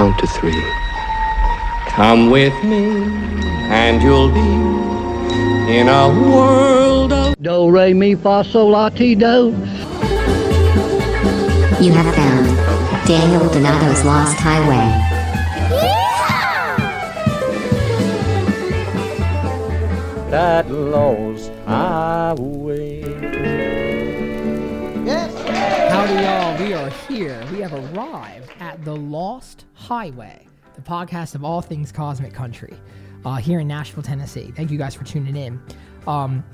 count to three. Come with me, and you'll be in a world of Do, re, mi, fa, sol, la, ti, do. You have found Daniel Donato's Lost Highway. that lost highway. Yes. Howdy, y'all. We are here. We have arrived at the Lost Highway, the podcast of all things cosmic country, uh, here in Nashville, Tennessee. Thank you guys for tuning in. Um,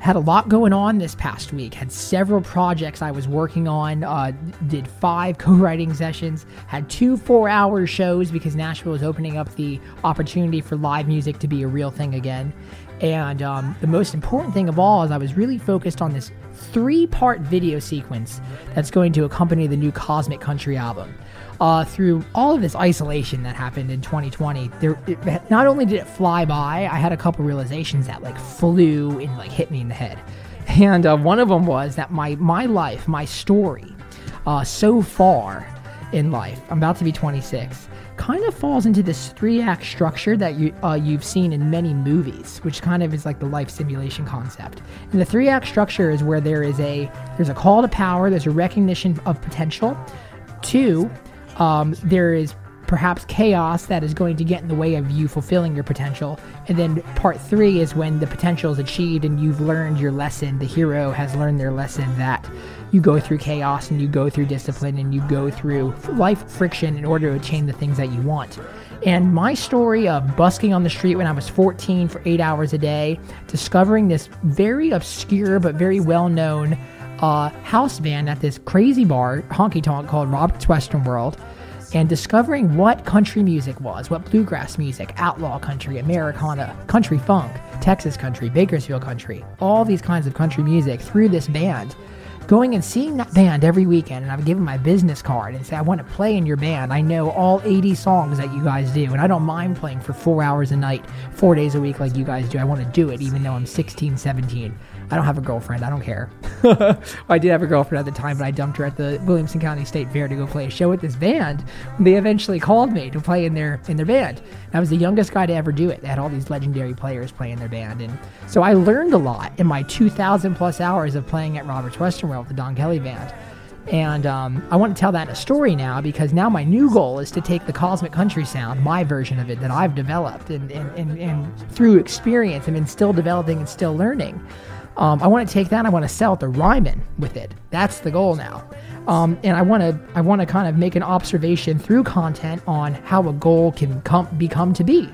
had a lot going on this past week. Had several projects I was working on. Uh, did five co-writing sessions. Had two four-hour shows because Nashville is opening up the opportunity for live music to be a real thing again. And um, the most important thing of all is I was really focused on this three-part video sequence that's going to accompany the new Cosmic Country album. Uh, through all of this isolation that happened in 2020, there it, not only did it fly by, I had a couple realizations that like flew and like hit me in the head. And uh, one of them was that my my life, my story, uh, so far in life, I'm about to be 26, kind of falls into this three act structure that you uh, you've seen in many movies, which kind of is like the life simulation concept. And the three act structure is where there is a there's a call to power, there's a recognition of potential. Two, um, there is perhaps chaos that is going to get in the way of you fulfilling your potential. And then part three is when the potential is achieved and you've learned your lesson. The hero has learned their lesson that you go through chaos and you go through discipline and you go through life friction in order to attain the things that you want. And my story of busking on the street when I was 14 for eight hours a day, discovering this very obscure but very well known uh, house band at this crazy bar, honky tonk called Robert's Western World, and discovering what country music was, what bluegrass music, outlaw country, Americana, country funk, Texas country, Bakersfield country, all these kinds of country music through this band. Going and seeing that band every weekend, and I've given my business card and say, I want to play in your band. I know all 80 songs that you guys do, and I don't mind playing for four hours a night, four days a week like you guys do. I want to do it, even though I'm 16, 17. I don't have a girlfriend. I don't care. I did have a girlfriend at the time, but I dumped her at the Williamson County State Fair to go play a show with this band. They eventually called me to play in their in their band. And I was the youngest guy to ever do it. They had all these legendary players playing in their band, and so I learned a lot in my 2,000 plus hours of playing at Roberts Western World with the Don Kelly Band. And um, I want to tell that a story now because now my new goal is to take the cosmic country sound, my version of it that I've developed and, and, and, and through experience and been still developing and still learning. Um, I want to take that. and I want to sell it to Ryman with it. That's the goal now. Um, and I want to I want to kind of make an observation through content on how a goal can come become to be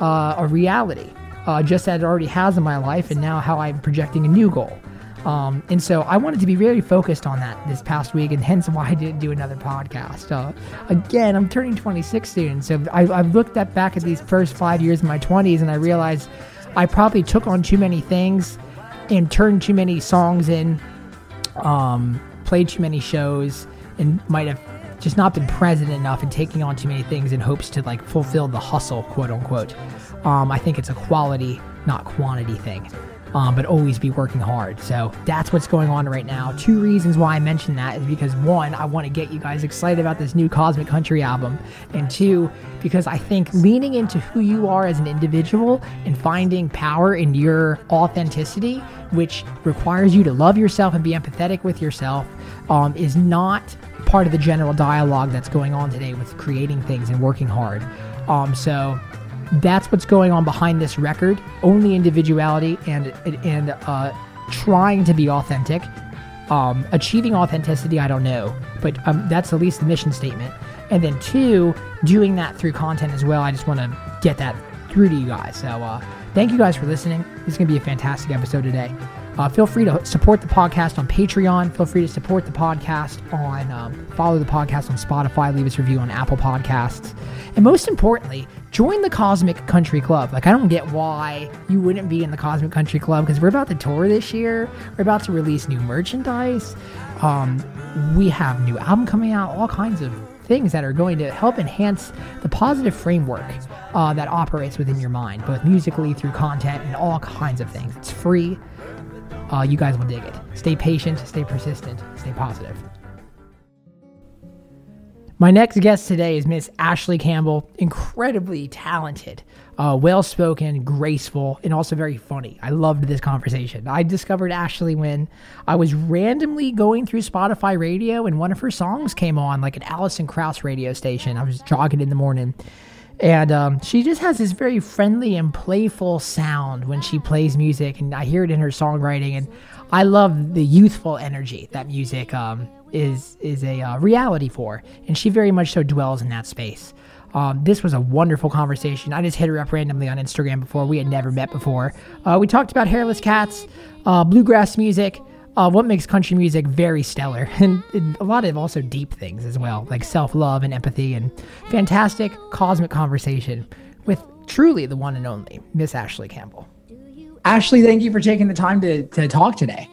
uh, a reality, uh, just as it already has in my life, and now how I'm projecting a new goal. Um, and so I wanted to be really focused on that this past week, and hence why I didn't do another podcast. Uh, again, I'm turning 26 soon, so I, I've looked at back at these first five years of my 20s, and I realized I probably took on too many things and turned too many songs in, um, played too many shows, and might have just not been present enough and taking on too many things in hopes to like fulfill the hustle, quote unquote. Um, I think it's a quality, not quantity thing. Um, but always be working hard. So that's what's going on right now. Two reasons why I mention that is because one, I want to get you guys excited about this new Cosmic Country album, and two, because I think leaning into who you are as an individual and finding power in your authenticity, which requires you to love yourself and be empathetic with yourself, um, is not part of the general dialogue that's going on today with creating things and working hard. Um, so that's what's going on behind this record. Only individuality and and uh, trying to be authentic. Um, achieving authenticity, I don't know, but um, that's at least the mission statement. And then two, doing that through content as well. I just want to get that through to you guys. So uh, thank you guys for listening. This is going to be a fantastic episode today. Uh, feel free to support the podcast on Patreon. Feel free to support the podcast on, um, follow the podcast on Spotify, leave us a review on Apple Podcasts. And most importantly, join the Cosmic Country Club. Like, I don't get why you wouldn't be in the Cosmic Country Club because we're about to tour this year. We're about to release new merchandise. Um, we have new album coming out, all kinds of things that are going to help enhance the positive framework uh, that operates within your mind, both musically, through content, and all kinds of things. It's free uh, you guys will dig it. Stay patient, stay persistent, stay positive. My next guest today is Miss Ashley Campbell, incredibly talented, uh, well spoken, graceful, and also very funny. I loved this conversation. I discovered Ashley when I was randomly going through Spotify radio and one of her songs came on, like an Alison Krauss radio station. I was jogging in the morning. And um, she just has this very friendly and playful sound when she plays music, and I hear it in her songwriting. And I love the youthful energy that music um, is is a uh, reality for, and she very much so dwells in that space. Um, this was a wonderful conversation. I just hit her up randomly on Instagram before. We had never met before. Uh, we talked about hairless cats, uh, bluegrass music, uh, what makes country music very stellar, and, and, a lot of also deep things as well, like self love and empathy, and fantastic cosmic conversation with truly the one and only Miss Ashley Campbell. Ashley, thank you for taking the time to, to talk today.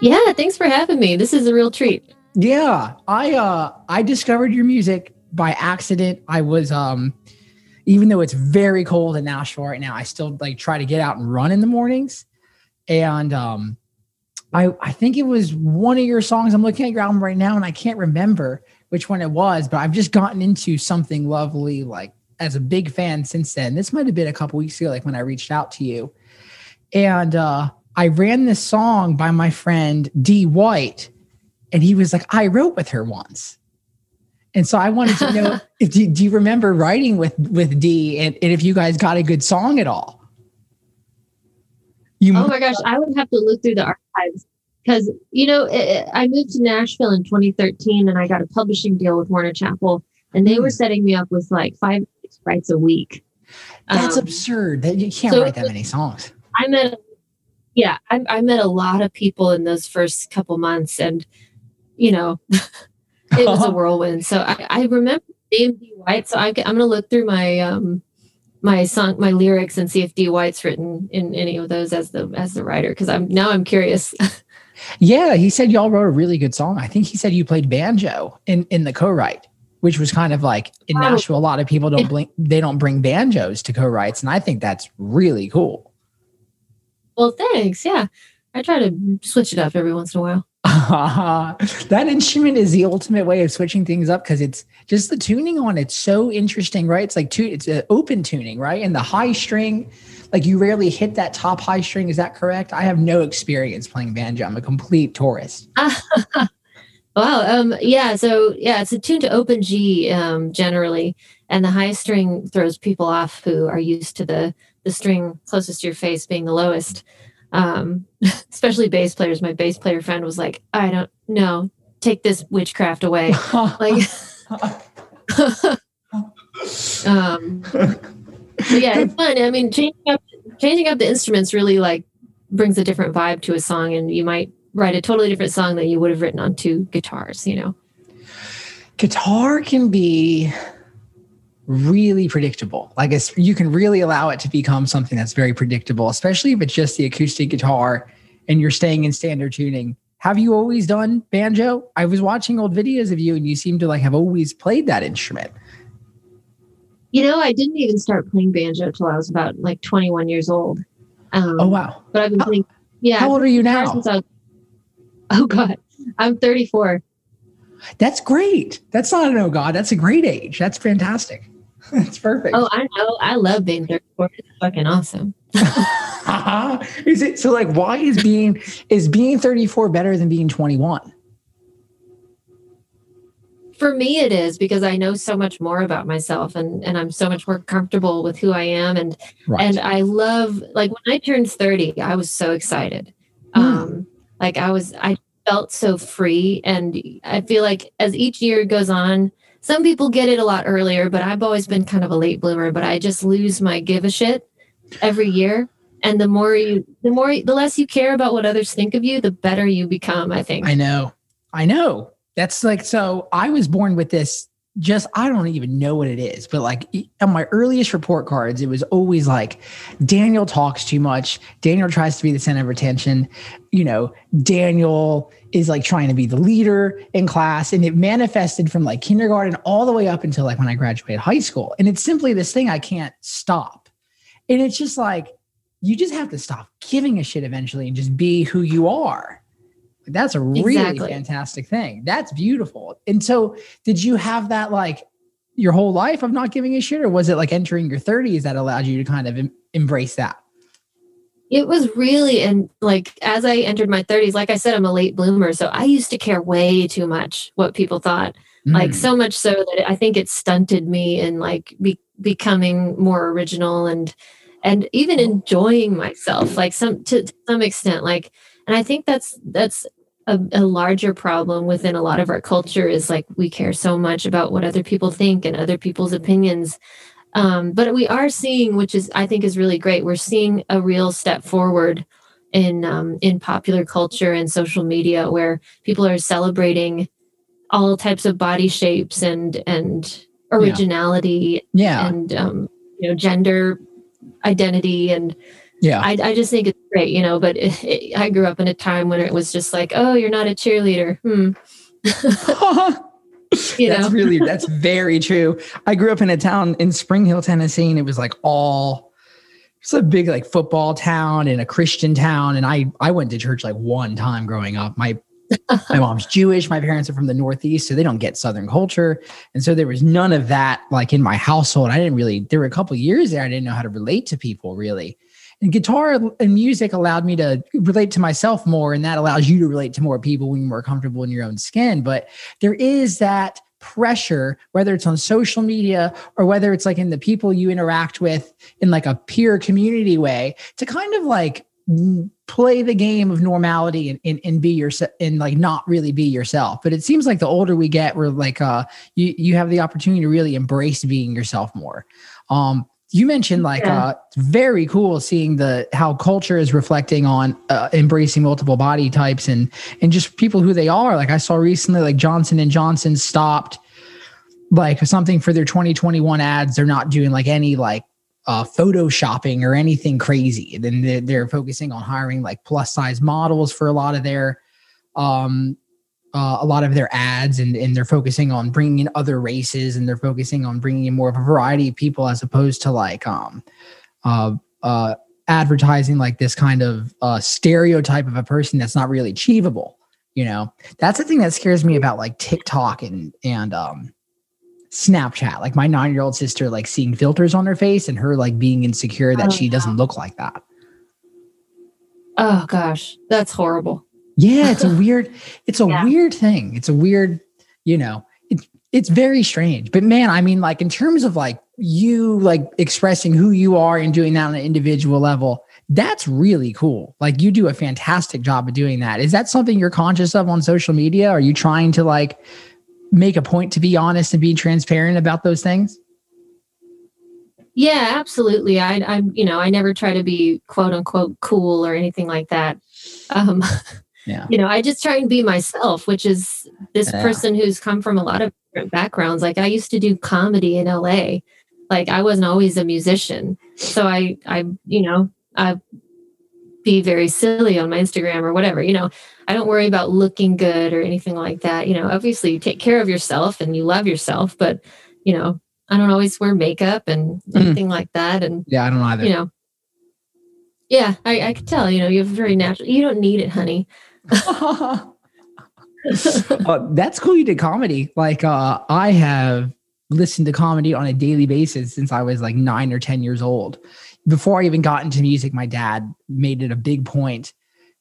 Yeah, thanks for having me. This is a real treat. Yeah, I uh I discovered your music by accident. I was um even though it's very cold in Nashville right now, I still like try to get out and run in the mornings. And um I I think it was one of your songs. I'm looking at your album right now and I can't remember which one it was, but I've just gotten into something lovely like as a big fan since then. This might have been a couple weeks ago like when I reached out to you. And uh I ran this song by my friend Dee White, and he was like, I wrote with her once. And so I wanted to know if do, do you remember writing with with Dee and, and, if you guys got a good song at all? You oh my gosh, I would have to look through the archives because you know it, I moved to Nashville in 2013 and I got a publishing deal with Warner Chappell, and they mm. were setting me up with like five writes a week. That's um, absurd. That you can't so write that many songs. I met yeah, I, I met a lot of people in those first couple months, and you know, it was a whirlwind. So I, I remember name Dee White. So I, am going to look through my um my song, my lyrics, and see if Dee White's written in any of those as the as the writer. Because I'm now I'm curious. yeah, he said y'all wrote a really good song. I think he said you played banjo in in the co-write which was kind of like in oh. Nashville, a lot of people don't bring they don't bring banjos to co-writes, and I think that's really cool. Well, thanks. Yeah. I try to switch it up every once in a while. that instrument is the ultimate way of switching things up because it's just the tuning on it's so interesting, right? It's like tu- it's an open tuning, right? And the high string, like you rarely hit that top high string. Is that correct? I have no experience playing banjo. I'm a complete tourist. wow. Um, yeah. So yeah, it's a tune to open G um, generally, and the high string throws people off who are used to the the string closest to your face being the lowest. Um, especially bass players. My bass player friend was like, I don't know, take this witchcraft away. like, um, yeah, it's fun. I mean, changing up, changing up the instruments really like brings a different vibe to a song, and you might write a totally different song that you would have written on two guitars. You know, guitar can be really predictable. Like it's, you can really allow it to become something that's very predictable, especially if it's just the acoustic guitar and you're staying in standard tuning. Have you always done banjo? I was watching old videos of you and you seem to like have always played that instrument. You know, I didn't even start playing banjo till I was about like 21 years old. Um, oh wow! But I've been playing. Yeah. How old are you now? Was, oh God, I'm 34. That's great. That's not an oh God. That's a great age. That's fantastic. That's perfect. Oh, I know. I love being 34. It's fucking awesome. is it so like why is being is being 34 better than being 21? For me it is because I know so much more about myself and and I'm so much more comfortable with who I am and right. and I love like when I turned 30, I was so excited. Mm. Um like I was I felt so free and I feel like as each year goes on some people get it a lot earlier, but I've always been kind of a late bloomer, but I just lose my give a shit every year. And the more you, the more, the less you care about what others think of you, the better you become, I think. I know. I know. That's like, so I was born with this just I don't even know what it is, but like on my earliest report cards, it was always like Daniel talks too much. Daniel tries to be the center of attention. You know, Daniel is like trying to be the leader in class. And it manifested from like kindergarten all the way up until like when I graduated high school. And it's simply this thing I can't stop. And it's just like, you just have to stop giving a shit eventually and just be who you are. That's a really exactly. fantastic thing. That's beautiful. And so, did you have that like your whole life of not giving a shit, or was it like entering your 30s that allowed you to kind of em- embrace that? It was really, and like as I entered my 30s, like I said, I'm a late bloomer. So I used to care way too much what people thought. Mm. Like so much so that I think it stunted me in like be- becoming more original and and even enjoying myself like some to, to some extent like and i think that's that's a, a, larger problem within a lot of our culture is like we care so much about what other people think and other people's opinions um, but we are seeing which is i think is really great we're seeing a real step forward in um, in popular culture and social media where people are celebrating all types of body shapes and and originality yeah, yeah. and um, you know gender identity and yeah. I, I just think it's great you know but it, it, i grew up in a time when it was just like oh you're not a cheerleader. Hmm you that's know? really that's very true i grew up in a town in spring hill tennessee and it was like all it's a big like football town and a christian town and i i went to church like one time growing up my my mom's Jewish. My parents are from the Northeast, so they don't get Southern culture. And so there was none of that like in my household. I didn't really, there were a couple years there I didn't know how to relate to people really. And guitar and music allowed me to relate to myself more. And that allows you to relate to more people when you're more comfortable in your own skin. But there is that pressure, whether it's on social media or whether it's like in the people you interact with in like a peer community way, to kind of like play the game of normality and, and, and be yourself and like not really be yourself. But it seems like the older we get, we're like uh you you have the opportunity to really embrace being yourself more. Um you mentioned like yeah. uh very cool seeing the how culture is reflecting on uh, embracing multiple body types and and just people who they are like i saw recently like johnson and johnson stopped like something for their 2021 ads they're not doing like any like uh, photoshopping or anything crazy. And then they're, they're, focusing on hiring like plus size models for a lot of their um, uh, a lot of their ads, and and they're focusing on bringing in other races, and they're focusing on bringing in more of a variety of people as opposed to like um, uh, uh, advertising like this kind of uh, stereotype of a person that's not really achievable. You know, that's the thing that scares me about like TikTok and and um, Snapchat. Like my nine year old sister, like seeing filters on her face and her like being insecure that oh, she doesn't look like that. Oh gosh, that's horrible. Yeah, it's a weird, it's a yeah. weird thing. It's a weird, you know, it, it's very strange. But man, I mean, like in terms of like you like expressing who you are and doing that on an individual level, that's really cool. Like you do a fantastic job of doing that. Is that something you're conscious of on social media? Are you trying to like make a point to be honest and be transparent about those things? Yeah, absolutely. I, I'm, you know, I never try to be quote unquote cool or anything like that. Um, yeah. You know, I just try and be myself, which is this yeah. person who's come from a lot of different backgrounds. Like I used to do comedy in LA. Like I wasn't always a musician, so I, I, you know, I be very silly on my Instagram or whatever. You know, I don't worry about looking good or anything like that. You know, obviously you take care of yourself and you love yourself, but you know, I don't always wear makeup and mm. anything like that. And yeah, I don't either. You know, yeah, I, I could tell. You know, you have very natural. You don't need it, honey. uh, that's cool. You did comedy. Like uh, I have listened to comedy on a daily basis since I was like nine or ten years old. Before I even got into music, my dad made it a big point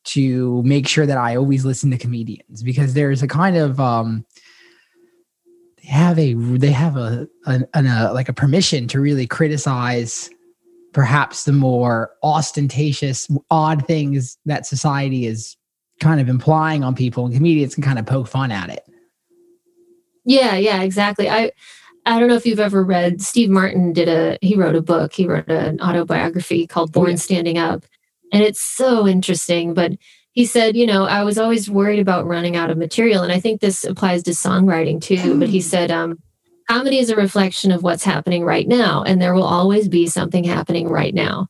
to make sure that I always listen to comedians because there's a kind of um they have a they have a, a, a like a permission to really criticize perhaps the more ostentatious odd things that society is kind of implying on people and comedians can kind of poke fun at it yeah yeah exactly i i don't know if you've ever read steve martin did a he wrote a book he wrote an autobiography called born oh, yeah. standing up and it's so interesting. But he said, you know, I was always worried about running out of material. And I think this applies to songwriting too. But he said, um, comedy is a reflection of what's happening right now. And there will always be something happening right now.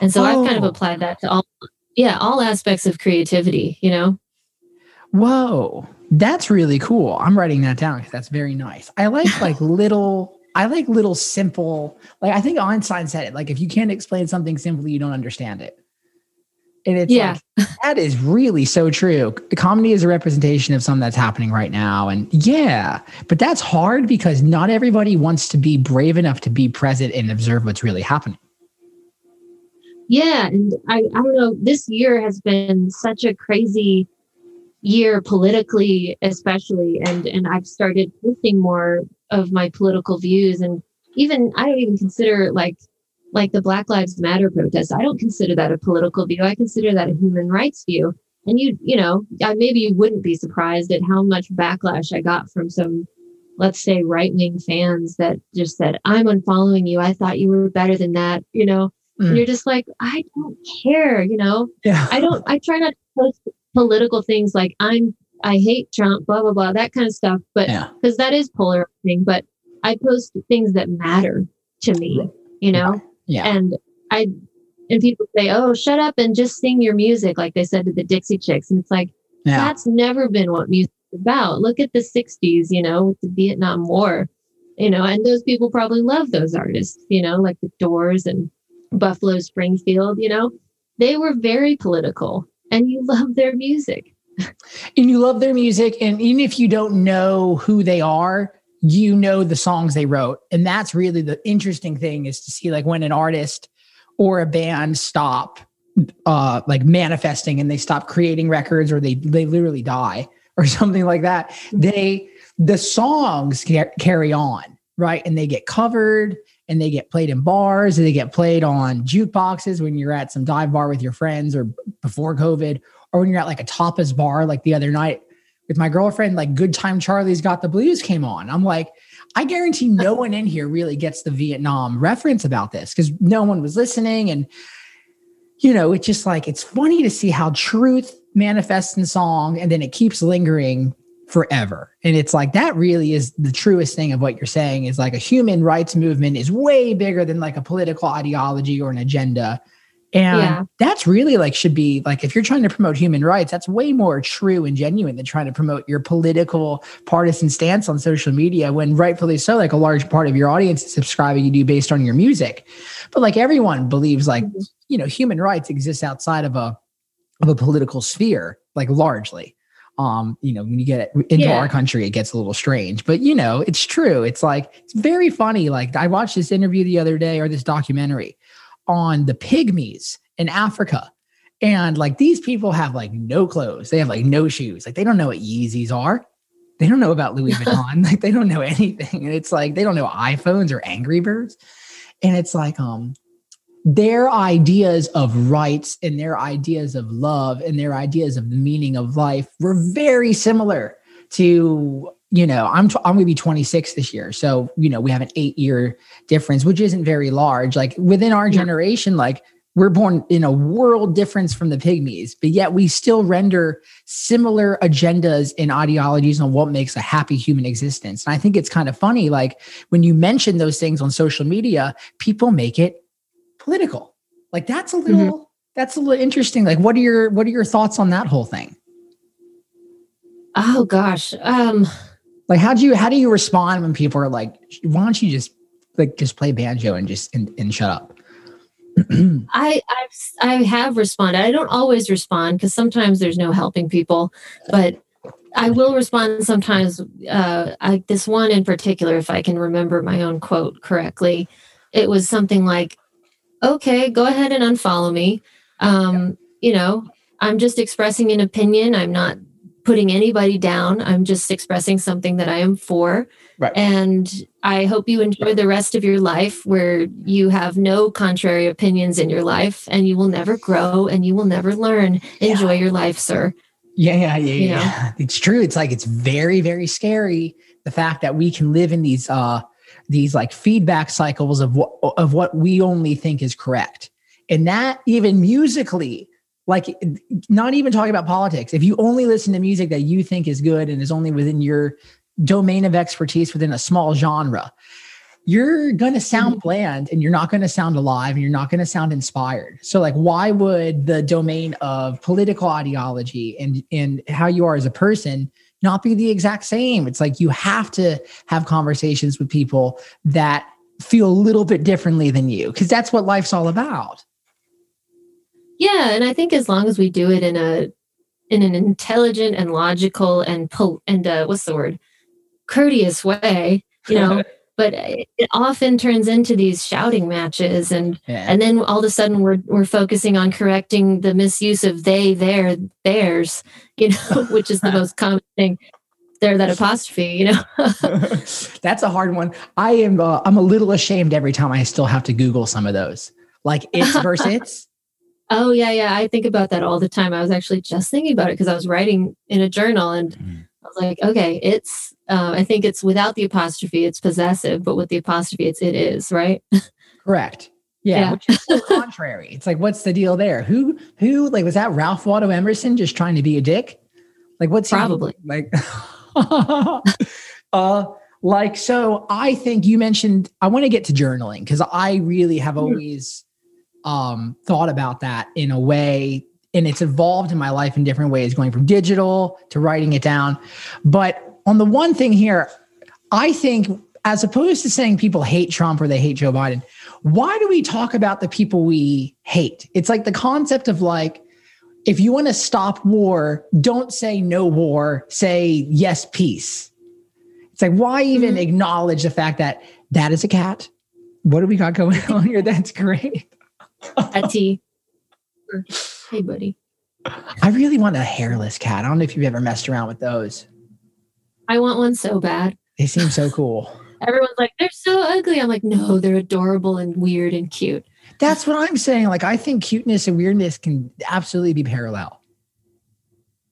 And so oh. I've kind of oh. applied that to all, yeah, all aspects of creativity, you know? Whoa. That's really cool. I'm writing that down because that's very nice. I like like little I like little simple, like I think Einstein said it, like if you can't explain something simply, you don't understand it. And it's yeah. like, that is really so true. Comedy is a representation of something that's happening right now. And yeah, but that's hard because not everybody wants to be brave enough to be present and observe what's really happening. Yeah. And I, I don't know, this year has been such a crazy year politically, especially. And, and I've started posting more of my political views. And even, I don't even consider like like the Black Lives Matter protest, I don't consider that a political view. I consider that a human rights view. And you, you know, I, maybe you wouldn't be surprised at how much backlash I got from some, let's say, right wing fans that just said, I'm unfollowing you. I thought you were better than that, you know? Mm. And you're just like, I don't care, you know? Yeah. I don't, I try not to post political things like I'm, I hate Trump, blah, blah, blah, that kind of stuff. But because yeah. that is polarizing, but I post things that matter to me, you know? Yeah. And I and people say, "Oh, shut up and just sing your music," like they said to the Dixie Chicks, and it's like yeah. that's never been what music is about. Look at the '60s, you know, with the Vietnam War, you know, and those people probably love those artists, you know, like the Doors and Buffalo Springfield, you know, they were very political, and you love their music. and you love their music, and even if you don't know who they are, you know the songs they wrote. And that's really the interesting thing is to see like when an artist or a band stop uh like manifesting and they stop creating records or they they literally die or something like that they the songs carry on right? And they get covered and they get played in bars and they get played on jukeboxes when you're at some dive bar with your friends or before covid or when you're at like a tapas bar like the other night with my girlfriend, like Good Time Charlie's Got the Blues came on. I'm like, I guarantee no one in here really gets the Vietnam reference about this because no one was listening. And, you know, it's just like, it's funny to see how truth manifests in song and then it keeps lingering forever. And it's like, that really is the truest thing of what you're saying is like a human rights movement is way bigger than like a political ideology or an agenda. And yeah. that's really like should be like if you're trying to promote human rights, that's way more true and genuine than trying to promote your political partisan stance on social media when rightfully so, like a large part of your audience is subscribing to you do based on your music. But like everyone believes like, mm-hmm. you know, human rights exists outside of a of a political sphere, like largely. Um, you know, when you get into yeah. our country, it gets a little strange, but you know, it's true. It's like it's very funny. Like I watched this interview the other day or this documentary on the pygmies in Africa. And like these people have like no clothes. They have like no shoes. Like they don't know what Yeezys are. They don't know about Louis Vuitton. like they don't know anything. And it's like they don't know iPhones or Angry Birds. And it's like um their ideas of rights and their ideas of love and their ideas of the meaning of life were very similar to you know, I'm t- I'm going to be 26 this year, so you know we have an eight year difference, which isn't very large. Like within our generation, like we're born in a world difference from the pygmies, but yet we still render similar agendas and ideologies on what makes a happy human existence. And I think it's kind of funny, like when you mention those things on social media, people make it political. Like that's a mm-hmm. little mm-hmm. that's a little interesting. Like what are your what are your thoughts on that whole thing? Oh gosh. Um like, how do you how do you respond when people are like, "Why don't you just like just play banjo and just and, and shut up?" I I've, I have responded. I don't always respond because sometimes there's no helping people, but I will respond sometimes. Uh, I, this one in particular, if I can remember my own quote correctly, it was something like, "Okay, go ahead and unfollow me. Um, you know, I'm just expressing an opinion. I'm not putting anybody down. I'm just expressing something that I am for. Right. And I hope you enjoy the rest of your life where you have no contrary opinions in your life and you will never grow and you will never learn. Enjoy yeah. your life, sir. Yeah, yeah, yeah, you yeah. It's true. It's like it's very, very scary the fact that we can live in these uh these like feedback cycles of what of what we only think is correct. And that even musically, like not even talking about politics if you only listen to music that you think is good and is only within your domain of expertise within a small genre you're going to sound mm-hmm. bland and you're not going to sound alive and you're not going to sound inspired so like why would the domain of political ideology and and how you are as a person not be the exact same. It's like you have to have conversations with people that feel a little bit differently than you because that's what life's all about. Yeah, and I think as long as we do it in a in an intelligent and logical and po- and uh, what's the word? Courteous way, you know. but it often turns into these shouting matches and yeah. and then all of a sudden we're we're focusing on correcting the misuse of they their theirs you know which is the most common thing there that apostrophe you know? That's a hard one. I am uh, i'm a little ashamed every time i still have to google some of those. Like it's versus it's? Oh yeah yeah. I think about that all the time. I was actually just thinking about it because i was writing in a journal and mm. i was like okay it's uh, I think it's without the apostrophe, it's possessive, but with the apostrophe, it's it is right. Correct. Yeah, yeah. which is so contrary. It's like, what's the deal there? Who who like was that Ralph Waldo Emerson just trying to be a dick? Like, what's probably he, like? uh, like so. I think you mentioned. I want to get to journaling because I really have hmm. always um thought about that in a way and it's evolved in my life in different ways going from digital to writing it down but on the one thing here, I think as opposed to saying people hate Trump or they hate Joe Biden, why do we talk about the people we hate? It's like the concept of like, if you want to stop war, don't say no war, say yes, peace. It's like, why even mm-hmm. acknowledge the fact that that is a cat? What do we got going on here? That's great. A T. Hey, buddy. I really want a hairless cat. I don't know if you've ever messed around with those. I want one so bad. They seem so cool. Everyone's like, they're so ugly. I'm like, no, they're adorable and weird and cute. That's what I'm saying. Like, I think cuteness and weirdness can absolutely be parallel.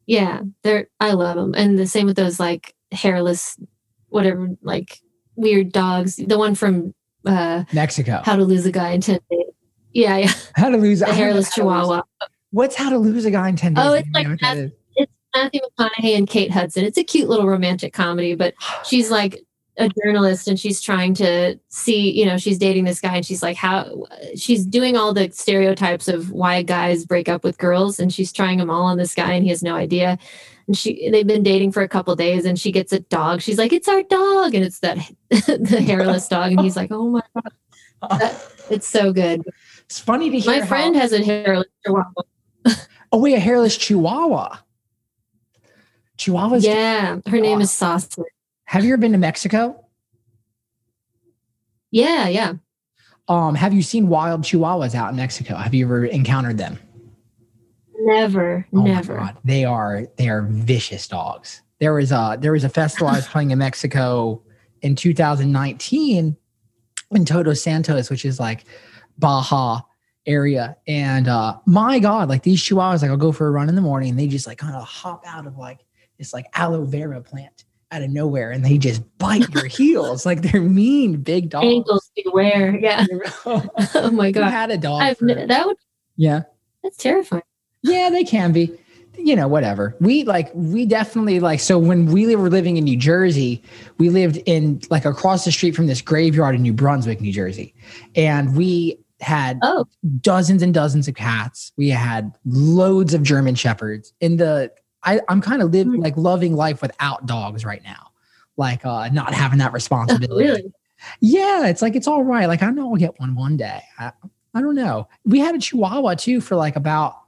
Yeah, they're. I love them, and the same with those like hairless, whatever, like weird dogs. The one from uh Mexico. How to lose a guy in ten days. Yeah, yeah. How to lose a hairless Chihuahua. What's how to lose a guy in ten days? Oh, it's like Matthew McConaughey and Kate Hudson. It's a cute little romantic comedy, but she's like a journalist and she's trying to see, you know, she's dating this guy and she's like, how she's doing all the stereotypes of why guys break up with girls and she's trying them all on this guy and he has no idea. And she they've been dating for a couple days and she gets a dog. She's like, it's our dog. And it's that the hairless dog. And he's like, oh my God. That, it's so good. It's funny to hear. My friend has a hairless chihuahua. oh, wait, a hairless chihuahua. Chihuahuas. Yeah, her name is Saucy. Have you ever been to Mexico? Yeah, yeah. Um, have you seen wild chihuahuas out in Mexico? Have you ever encountered them? Never, oh never. They are they are vicious dogs. There was a there was a festival I was playing in Mexico in 2019 in Todos Santos, which is like Baja area. And uh my God, like these chihuahuas, like I'll go for a run in the morning and they just like kind of hop out of like this like aloe vera plant out of nowhere and they just bite your heels like they're mean big dogs. Ankles beware. Yeah. oh my god. I had a dog. For, that would Yeah. That's terrifying. Yeah, they can be. You know, whatever. We like we definitely like so when we were living in New Jersey, we lived in like across the street from this graveyard in New Brunswick, New Jersey. And we had oh. dozens and dozens of cats. We had loads of German shepherds. In the I, I'm kind of living hmm. like loving life without dogs right now. Like uh not having that responsibility. really? Yeah, it's like it's all right. Like I know I'll get one one day. I, I don't know. We had a Chihuahua too for like about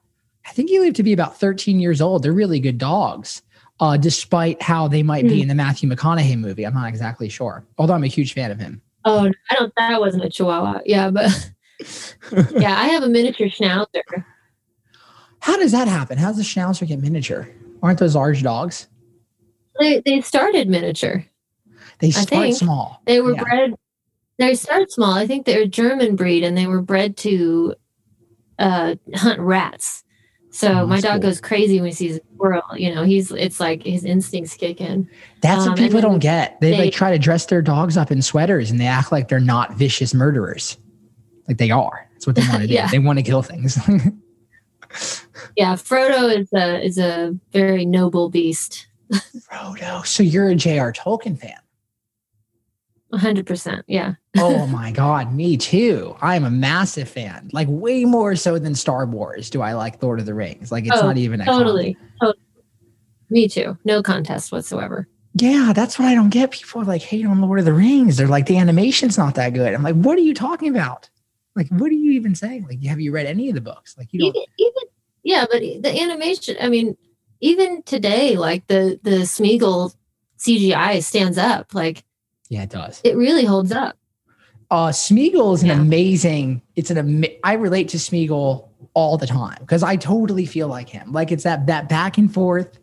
I think he lived to be about 13 years old. They're really good dogs. Uh, despite how they might mm. be hmm. in the Matthew McConaughey movie. I'm not exactly sure. Although I'm a huge fan of him. Oh, I don't that wasn't a Chihuahua. Yeah, but yeah, I have a miniature schnauzer. How does that happen? How does the schnauzer get miniature? Aren't those large dogs? They they started miniature. They start small. They were yeah. bred. They started small. I think they're a German breed, and they were bred to uh, hunt rats. So oh, my dog cool. goes crazy when he sees a squirrel. You know, he's it's like his instincts kick in. That's um, what people don't get. They, they like try to dress their dogs up in sweaters, and they act like they're not vicious murderers. Like they are. That's what they want to do. yeah. They want to kill things. yeah, Frodo is a is a very noble beast. Frodo. So you're a J.R. Tolkien fan. 100%. Yeah. oh my God. Me too. I'm a massive fan. Like, way more so than Star Wars do I like Lord of the Rings. Like, it's oh, not even totally, totally. Me too. No contest whatsoever. Yeah, that's what I don't get. People are like hate on Lord of the Rings. They're like, the animation's not that good. I'm like, what are you talking about? Like, what are you even saying? Like, have you read any of the books? Like, you don't. Even, even yeah, but the animation. I mean, even today, like the the Smeagol CGI stands up. Like, yeah, it does. It really holds up. Uh, Smeagol is an yeah. amazing. It's an. Ama- I relate to Smeagol all the time because I totally feel like him. Like it's that that back and forth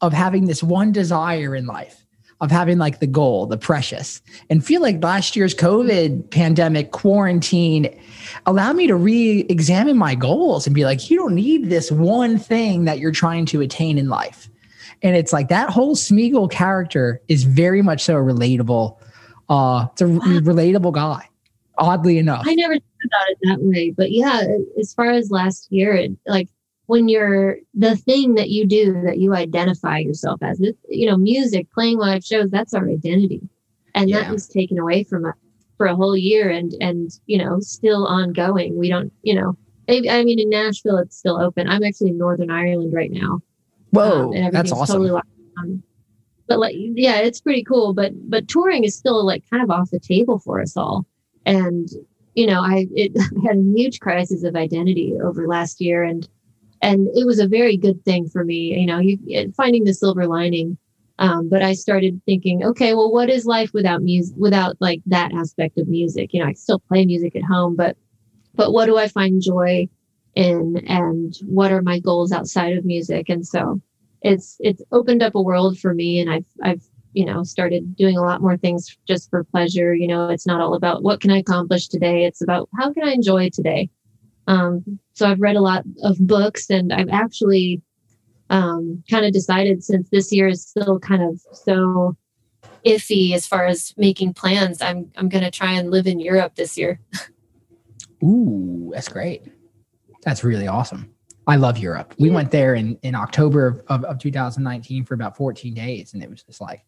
of having this one desire in life of having like the goal, the precious, and feel like last year's COVID pandemic quarantine allowed me to re examine my goals and be like, you don't need this one thing that you're trying to attain in life. And it's like that whole Smeagol character is very much so relatable. Uh, it's a relatable guy, oddly enough. I never thought about it that way, but yeah, as far as last year, it, like when you're the thing that you do that you identify yourself as you know music playing live shows that's our identity. And yeah. that was taken away from us for a whole year and and you know still ongoing. We don't you know i mean in nashville it's still open. I'm actually in northern ireland right now. Whoa um, that's awesome. totally but like yeah it's pretty cool. But but touring is still like kind of off the table for us all. And you know i it I had a huge crisis of identity over last year and and it was a very good thing for me you know you, finding the silver lining. Um, but i started thinking okay well what is life without music without like that aspect of music? You know i still play music at home but but what do i find joy in? And what are my goals outside of music? And so it's it's opened up a world for me and i've i've you know started doing a lot more things just for pleasure. You know it's not all about what can i accomplish today. It's about how can i enjoy today? Um, so I've read a lot of books and I've actually um, kind of decided since this year is still kind of so iffy as far as making plans, I'm, I'm going to try and live in Europe this year. Ooh, that's great. That's really awesome. I love Europe. We yeah. went there in, in October of, of 2019 for about 14 days, and it was just like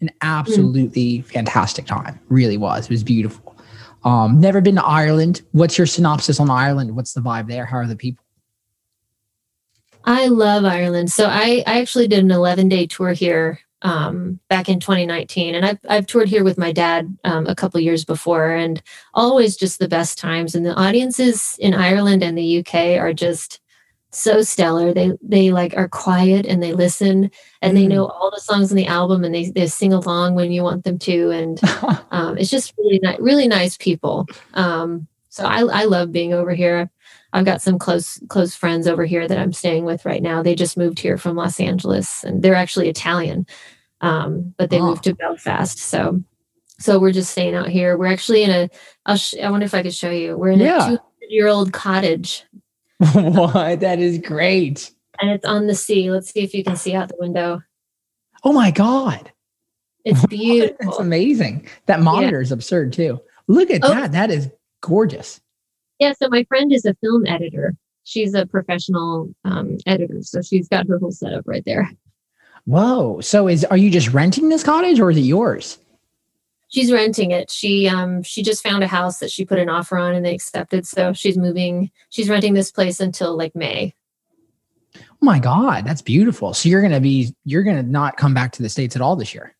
an mm. absolutely mm. fantastic time. Really was. It was beautiful. Um, never been to Ireland. What's your synopsis on Ireland? What's the vibe there? How are the people? I love Ireland. So I, I actually did an 11 day tour here um, back in 2019, and I've I've toured here with my dad um, a couple years before, and always just the best times. And the audiences in Ireland and the UK are just so stellar. They they like are quiet and they listen and they know mm. all the songs on the album and they they sing along when you want them to. And um, it's just really nice, really nice people. Um, so I I love being over here. I've got some close close friends over here that I'm staying with right now. They just moved here from Los Angeles and they're actually Italian, um, but they oh. moved to Belfast. So so we're just staying out here. We're actually in a. I'll sh- I wonder if I could show you. We're in yeah. a 200 year old cottage what? That is great. And it's on the sea. Let's see if you can see out the window. Oh my God. It's beautiful. That's amazing. That monitor yeah. is absurd too. Look at oh. that. That is gorgeous. Yeah. So my friend is a film editor. She's a professional um, editor. So she's got her whole setup right there. Whoa. So is are you just renting this cottage or is it yours? She's renting it. She um she just found a house that she put an offer on and they accepted. So she's moving. She's renting this place until like May. Oh my god, that's beautiful. So you're gonna be you're gonna not come back to the states at all this year.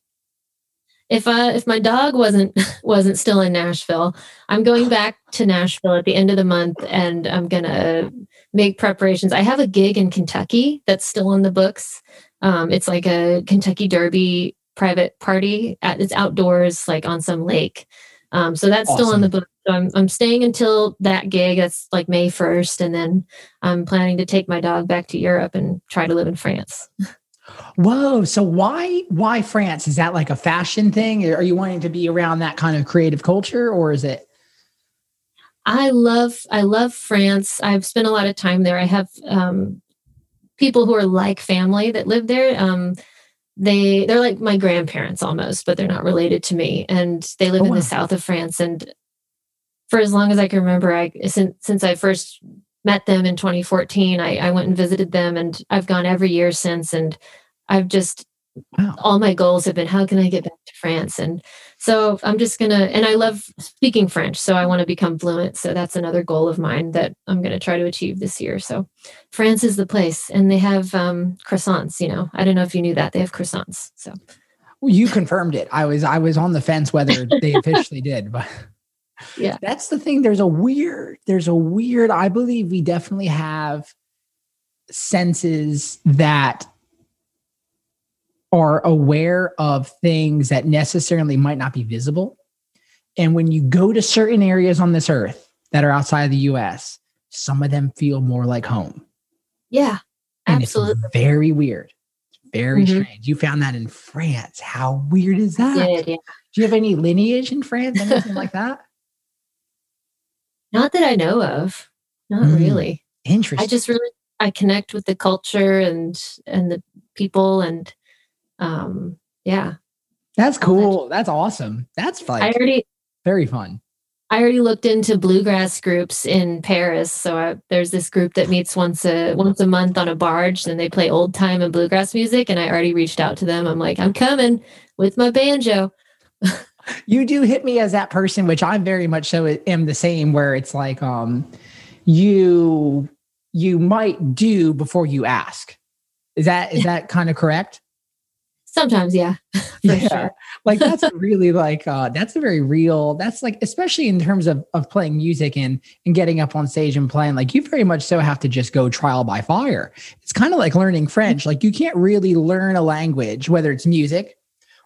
If uh if my dog wasn't wasn't still in Nashville, I'm going back to Nashville at the end of the month and I'm gonna make preparations. I have a gig in Kentucky that's still on the books. Um, it's like a Kentucky Derby private party at it's outdoors like on some lake. Um, so that's awesome. still on the book. So I'm, I'm staying until that gig that's like may 1st and then i'm planning to take my dog back to europe and try to live in france. Whoa so why why france? Is that like a fashion thing? Are you wanting to be around that kind of creative culture or is it? I love i love france. I've spent a lot of time there. I have um, people who are like family that live there. Um, they they're like my grandparents almost, but they're not related to me. And they live oh, in wow. the south of France. And for as long as I can remember, I since since I first met them in 2014, I, I went and visited them, and I've gone every year since. And I've just wow. all my goals have been how can I get back to France and so I'm just going to, and I love speaking French. So I want to become fluent. So that's another goal of mine that I'm going to try to achieve this year. So France is the place. And they have um, croissants, you know, I don't know if you knew that. They have croissants. So well, you confirmed it. I was, I was on the fence whether they officially did, but yeah. That's the thing. There's a weird, there's a weird, I believe we definitely have senses that are aware of things that necessarily might not be visible. And when you go to certain areas on this earth that are outside of the US, some of them feel more like home. Yeah. And absolutely. it's very weird. Very mm-hmm. strange. You found that in France. How weird is that? Yeah. Do you have any lineage in France? Anything like that? Not that I know of. Not mm, really. Interesting. I just really I connect with the culture and and the people and um yeah. That's cool. That's awesome. That's fun. I already very fun. I already looked into bluegrass groups in Paris. So I, there's this group that meets once a once a month on a barge, and they play old time and bluegrass music. And I already reached out to them. I'm like, I'm coming with my banjo. you do hit me as that person, which I very much so am the same. Where it's like, um, you you might do before you ask. Is that is that kind of correct? Sometimes, yeah. yeah. Sure. like that's really like uh that's a very real that's like especially in terms of of playing music and and getting up on stage and playing like you very much so have to just go trial by fire. It's kind of like learning French. Like you can't really learn a language whether it's music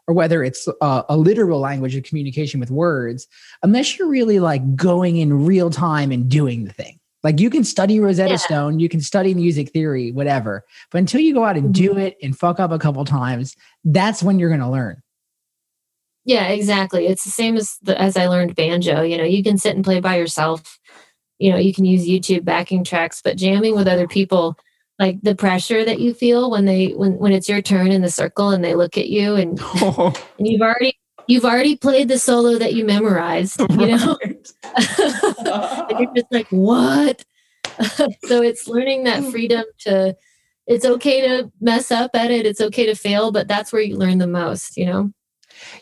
or whether it's a, a literal language of communication with words unless you're really like going in real time and doing the thing. Like you can study Rosetta yeah. Stone, you can study music theory, whatever. But until you go out and do mm-hmm. it and fuck up a couple times, that's when you're going to learn. Yeah, exactly. It's the same as the, as I learned banjo. You know, you can sit and play by yourself. You know, you can use YouTube backing tracks, but jamming with other people, like the pressure that you feel when they when when it's your turn in the circle and they look at you and and you've already you've already played the solo that you memorized, you know? and you're just like, what? so it's learning that hmm. freedom to, it's okay to mess up at it. It's okay to fail, but that's where you learn the most, you know?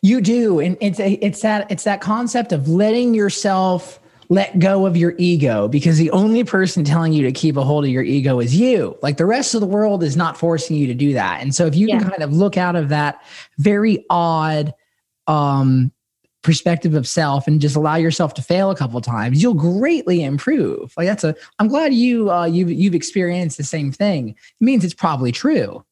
You do. And it's a, it's that, it's that concept of letting yourself let go of your ego because the only person telling you to keep a hold of your ego is you. Like the rest of the world is not forcing you to do that. And so if you yeah. can kind of look out of that very odd, um, perspective of self and just allow yourself to fail a couple times you'll greatly improve. Like that's a i'm glad you uh you've you've experienced the same thing. It means it's probably true.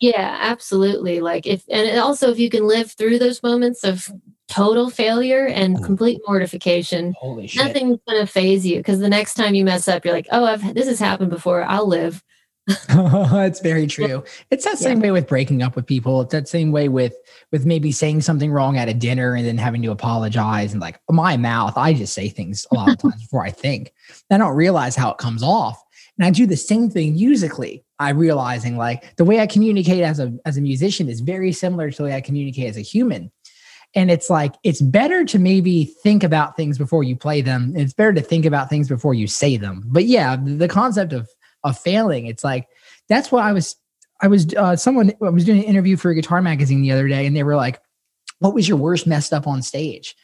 Yeah absolutely. Like if and also if you can live through those moments of total failure and complete mortification Holy shit. nothing's gonna faze you because the next time you mess up you're like oh i've this has happened before i'll live it's very true. It's that same yeah. way with breaking up with people. It's that same way with with maybe saying something wrong at a dinner and then having to apologize and like my mouth. I just say things a lot of times before I think. I don't realize how it comes off. And I do the same thing musically. I realizing like the way I communicate as a as a musician is very similar to the way I communicate as a human. And it's like it's better to maybe think about things before you play them. It's better to think about things before you say them. But yeah, the concept of of failing. It's like that's what I was. I was uh, someone I was doing an interview for a guitar magazine the other day, and they were like, "What was your worst messed up on stage?"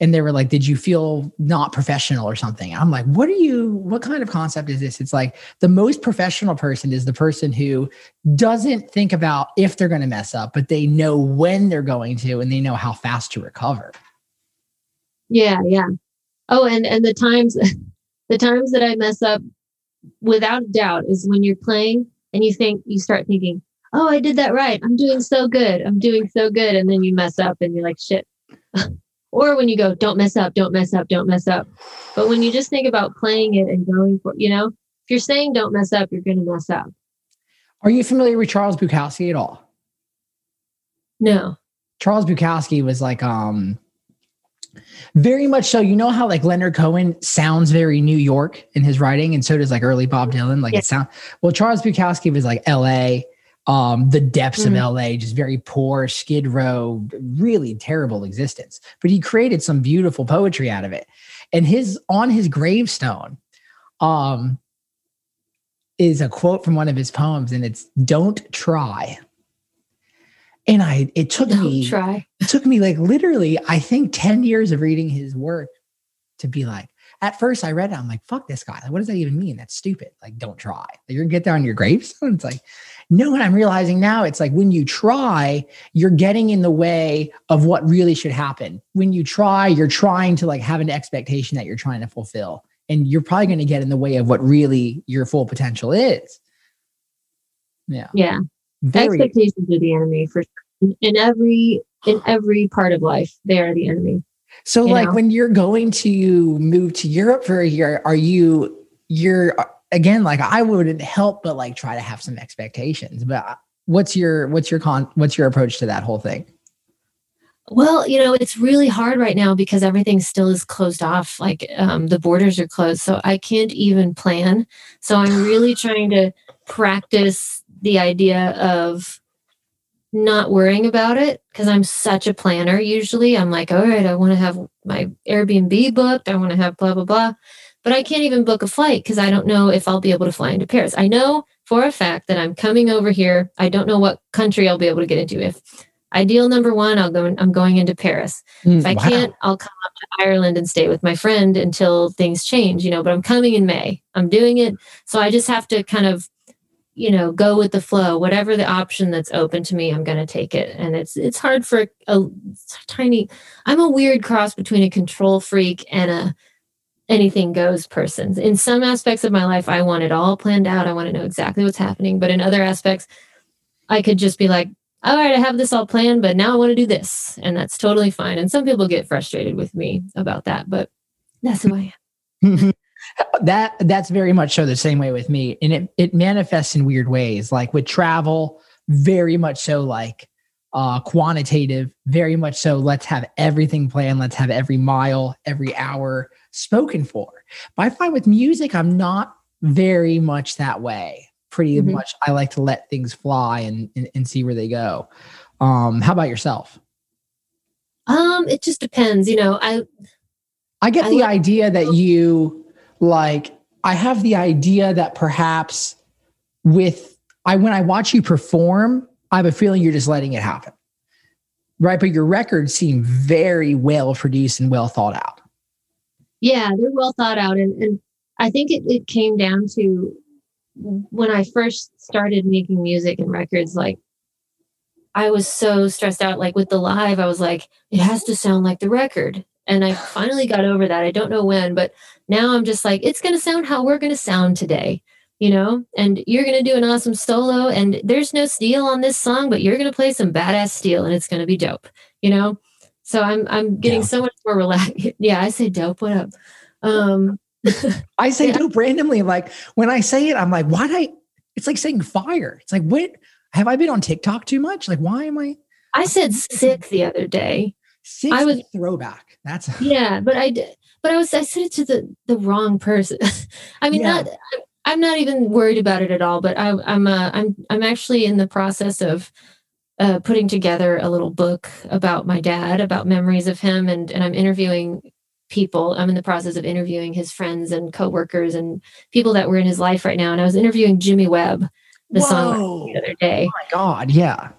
And they were like, "Did you feel not professional or something?" I'm like, "What are you? What kind of concept is this?" It's like the most professional person is the person who doesn't think about if they're going to mess up, but they know when they're going to, and they know how fast to recover. Yeah, yeah. Oh, and and the times, the times that I mess up without doubt is when you're playing and you think you start thinking oh i did that right. I'm doing so good. I'm doing so good. And then you mess up and you're like shit. Or when you go don't mess up. Don't mess up. Don't mess up. But when you just think about playing it and going for you know if you're saying don't mess up you're going to mess up. Are you familiar with charles bukowski at all? No. Charles bukowski was like um very much so. You know how like Leonard Cohen sounds very New York in his writing, and so does like early Bob Dylan. Like yeah. it sounds well. Charles Bukowski was like L.A. Um, the depths mm-hmm. of LA, just very poor, skid row, really terrible existence. But he created some beautiful poetry out of it. And his on his gravestone, um, is a quote from one of his poems, and it's "Don't try." And I it took Don't me try. It took me like literally, I think 10 years of reading his work to be like, at first I read it, I'm like, fuck this guy. Like, what does that even mean? That's stupid. Like, don't try. Like, you're gonna get there on your gravestone. It's like, no, and I'm realizing now it's like when you try, you're getting in the way of what really should happen. When you try, you're trying to like have an expectation that you're trying to fulfill. And you're probably going to get in the way of what really your full potential is. Yeah. Yeah. Very, Expectations are the enemy for in every in every part of life. They are the enemy. So, like know? when you're going to move to Europe for a year, are you you're again like I wouldn't help but like try to have some expectations. But what's your what's your con what's your approach to that whole thing? Well, you know, it's really hard right now because everything still is closed off. Like um, the borders are closed, so I can't even plan. So I'm really trying to practice the idea of not worrying about it because I'm such a planner. Usually I'm like, all right, I want to have my Airbnb booked. I want to have blah, blah, blah. But I can't even book a flight because I don't know if I'll be able to fly into Paris. I know for a fact that I'm coming over here. I don't know what country I'll be able to get into. If ideal number one, I'll go, I'm going into Paris. Mm, if I wow. can't, I'll come up to Ireland and stay with my friend until things change, you know, but I'm coming in May. I'm doing it. So I just have to kind of you know go with the flow. Whatever the option that's open to me i'm going to take it. And it's it's hard for a, a, tiny i'm a weird cross between a control freak and a anything goes person. In some aspects of my life i want it all planned out. I want to know exactly what's happening. But in other aspects i could just be like all right i have this all planned but now i want to do this. And that's totally fine. And some people get frustrated with me about that but that's who i am that that's very much so the same way with me. And it it manifests in weird ways. Like with travel very much so like uh quantitative very much so let's have everything planned. Let's have every mile every hour spoken for. But i find with music i'm not very much that way. Pretty mm-hmm. much i like to let things fly and, and and see where they go. Um how about yourself? Um it just depends you know i i get I the idea that you like I have the idea that perhaps with I when I watch you perform, I have a feeling you're just letting it happen. Right. But your records seem very well produced and well thought out. Yeah, they're well thought out. And, and I think it, it came down to when I first started making music and records, like I was so stressed out. Like with the live, I was like, it has to sound like the record. And I finally got over that. I don't know when, but now I'm just like, it's going to sound how we're going to sound today, you know? And you're going to do an awesome solo, and there's no steel on this song, but you're going to play some badass steel, and it's going to be dope, you know? So I'm I'm getting yeah. so much more relaxed. yeah, I say dope. What up? Um, I say yeah. dope randomly. Like when I say it, I'm like, why did I? It's like saying fire. It's like, what? Have I been on TikTok too much? Like, why am I? I said sick the other day. Six I was throwback. That's yeah, but I did, but I was I said it to the the wrong person. I mean, yeah. not I'm not even worried about it at all. But I, I'm uh, I'm I'm actually in the process of uh, putting together a little book about my dad, about memories of him, and and I'm interviewing people. I'm in the process of interviewing his friends and coworkers and people that were in his life right now. And I was interviewing Jimmy Webb, the Whoa. song the other day. Oh my God, yeah.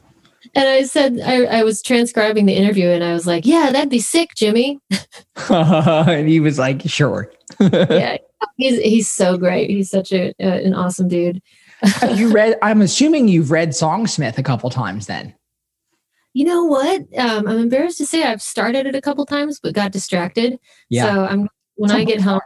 And I said, I, I was transcribing the interview and I was like, yeah, that'd be sick, Jimmy. and he was like, sure. yeah, he's, he's so great. He's such a, a an awesome dude. you read, I'm assuming you've read Songsmith a couple times then. You know what? Um, I'm embarrassed to say I've started it a couple times, but got distracted. Yeah. So I'm when I get home,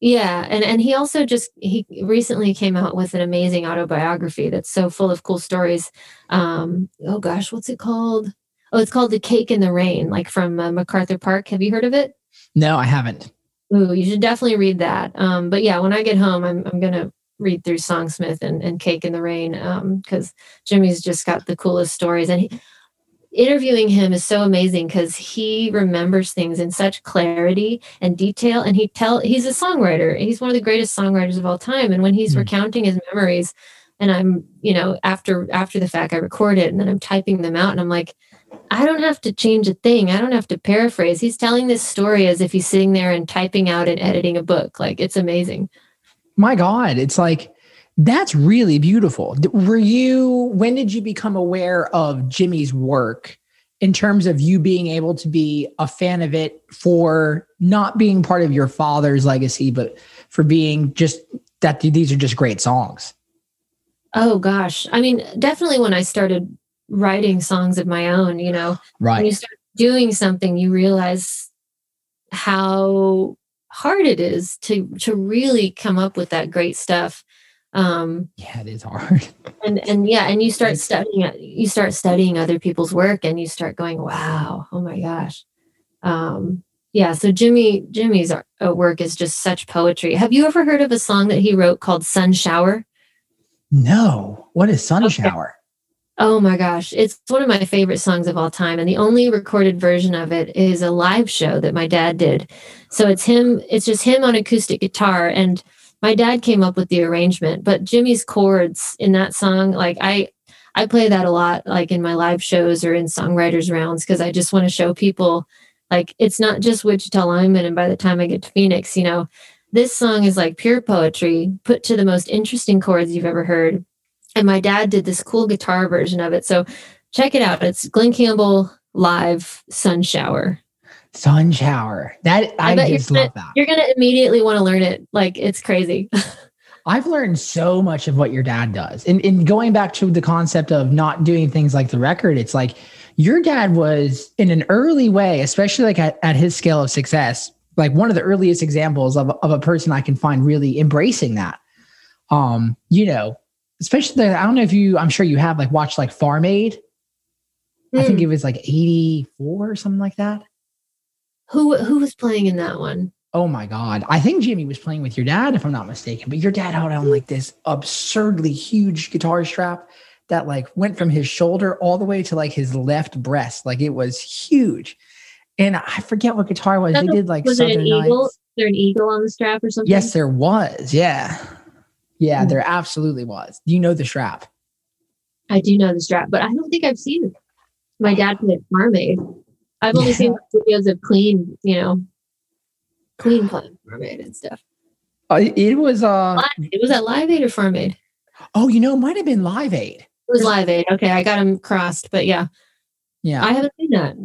yeah, and and he also just he recently came out with an amazing autobiography that's so full of cool stories. Um, oh gosh, what's it called? Oh, it's called The Cake in the Rain, like from uh, MacArthur Park. Have you heard of it? No, I haven't. Ooh, you should definitely read that. Um, but yeah, when I get home, I'm I'm gonna read through Songsmith and, and Cake in the Rain because um, Jimmy's just got the coolest stories and. He, interviewing him is so amazing because he remembers things in such clarity and detail and he tell he's a songwriter. He's one of the greatest songwriters of all time and when he's mm recounting his memories and i'm you know after after the fact i record it and then i'm typing them out and i'm like i don't have to change a thing. I don't have to paraphrase. He's telling this story as if he's sitting there and typing out and editing a book. Like it's amazing. My god it's like that's really beautiful. Were you, when did you become aware of Jimmy's work in terms of you being able to be a fan of it for not being part of your father's legacy, but for being just that these are just great songs? Oh gosh. I mean, definitely when I started writing songs of my own, you know, right. when you start doing something, you realize how hard it is to to really come up with that great stuff. Um yeah, it is hard. and and yeah, and you start studying you start studying other people's work and you start going, wow, oh my gosh. Um yeah, so Jimmy Jimmy's uh, work is just such poetry. Have you ever heard of a song that he wrote called Sun Shower? No. What is Sun okay. Shower? Oh my gosh, it's one of my favorite songs of all time and the only recorded version of it is a live show that my dad did. So it's him it's just him on acoustic guitar and my dad came up with the arrangement, but Jimmy's chords in that song like I I play that a lot like in my live shows or in songwriters rounds because I just want to show people like it's not just Wichita Lineman. And by the time I get to Phoenix, you know, this song is like pure poetry put to the most interesting chords you've ever heard. And my dad did this cool guitar version of it. So check it out. It's Glen Campbell live sun shower. Sun shower. That I, I just gonna, love that. You're gonna immediately want to learn it. Like it's crazy. I've learned so much of what your dad does. And, and going back to the concept of not doing things like the record, it's like your dad was in an early way, especially like at, at his scale of success, like one of the earliest examples of, of a person I can find really embracing that. Um, you know, especially the, I don't know if you, I'm sure you have like watched like Farm Aid. Mm. I think hmm. it was like 84 or something like that. Who who was playing in that one? Oh my God. I think Jimmy was playing with your dad, if I'm not mistaken. But your dad had on like this absurdly huge guitar strap that like went from his shoulder all the way to like his left breast. Like it was huge. And I forget what guitar was. They did like was Southern it an Nights. eagle? Is there an eagle on the strap or something? Yes, there was. Yeah. Yeah, mm. there absolutely was. Do you know the strap? I do know the strap, but I don't think I've seen it. My dad played Farm Aid. I've only yeah. seen videos of clean, you know, Glen playing Farm and stuff. Uh, it was uh it was at Live Aid or Farm Aid. Oh, you know, it might have been Live Aid. It was Live Aid. Okay, I got them crossed, but yeah, yeah, I haven't seen that.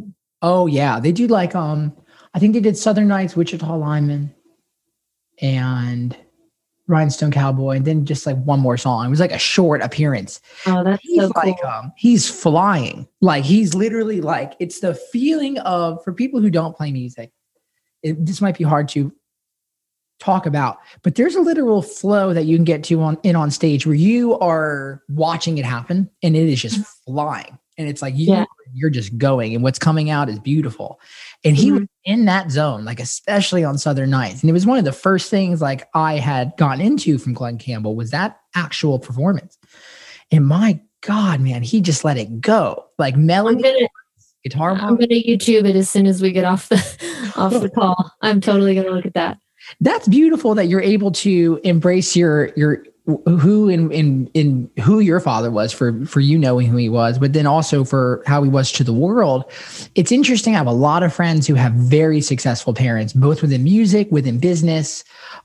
Oh yeah, they do like um, I think they did Southern Nights, Wichita Lineman, and Rhinestone Cowboy, and then just like one more song. It was like a short appearance. Oh, that's he's so like cool. um, he's flying. Like he's literally like it's the feeling of for people who don't play music. It, this might be hard to talk about but there's a literal flow that you can get to on in on stage where you are watching it happen and it is just mm-hmm. flying and it's like you yeah. you're just going and what's coming out is beautiful and he mm-hmm. was in that zone like especially on southern nights. And it was one of the first things like i had gotten into from glen campbell was that actual performance. And my god man he just let it go. Like melody gonna, guitar i'm gonna youtube it as soon as we get off the off the call. I'm totally gonna look at that. That's beautiful that you're able to embrace your your who in in in who your father was for for you knowing who he was but then also for how he was to the world. It's interesting. I have a lot of friends who have very successful parents both within music within business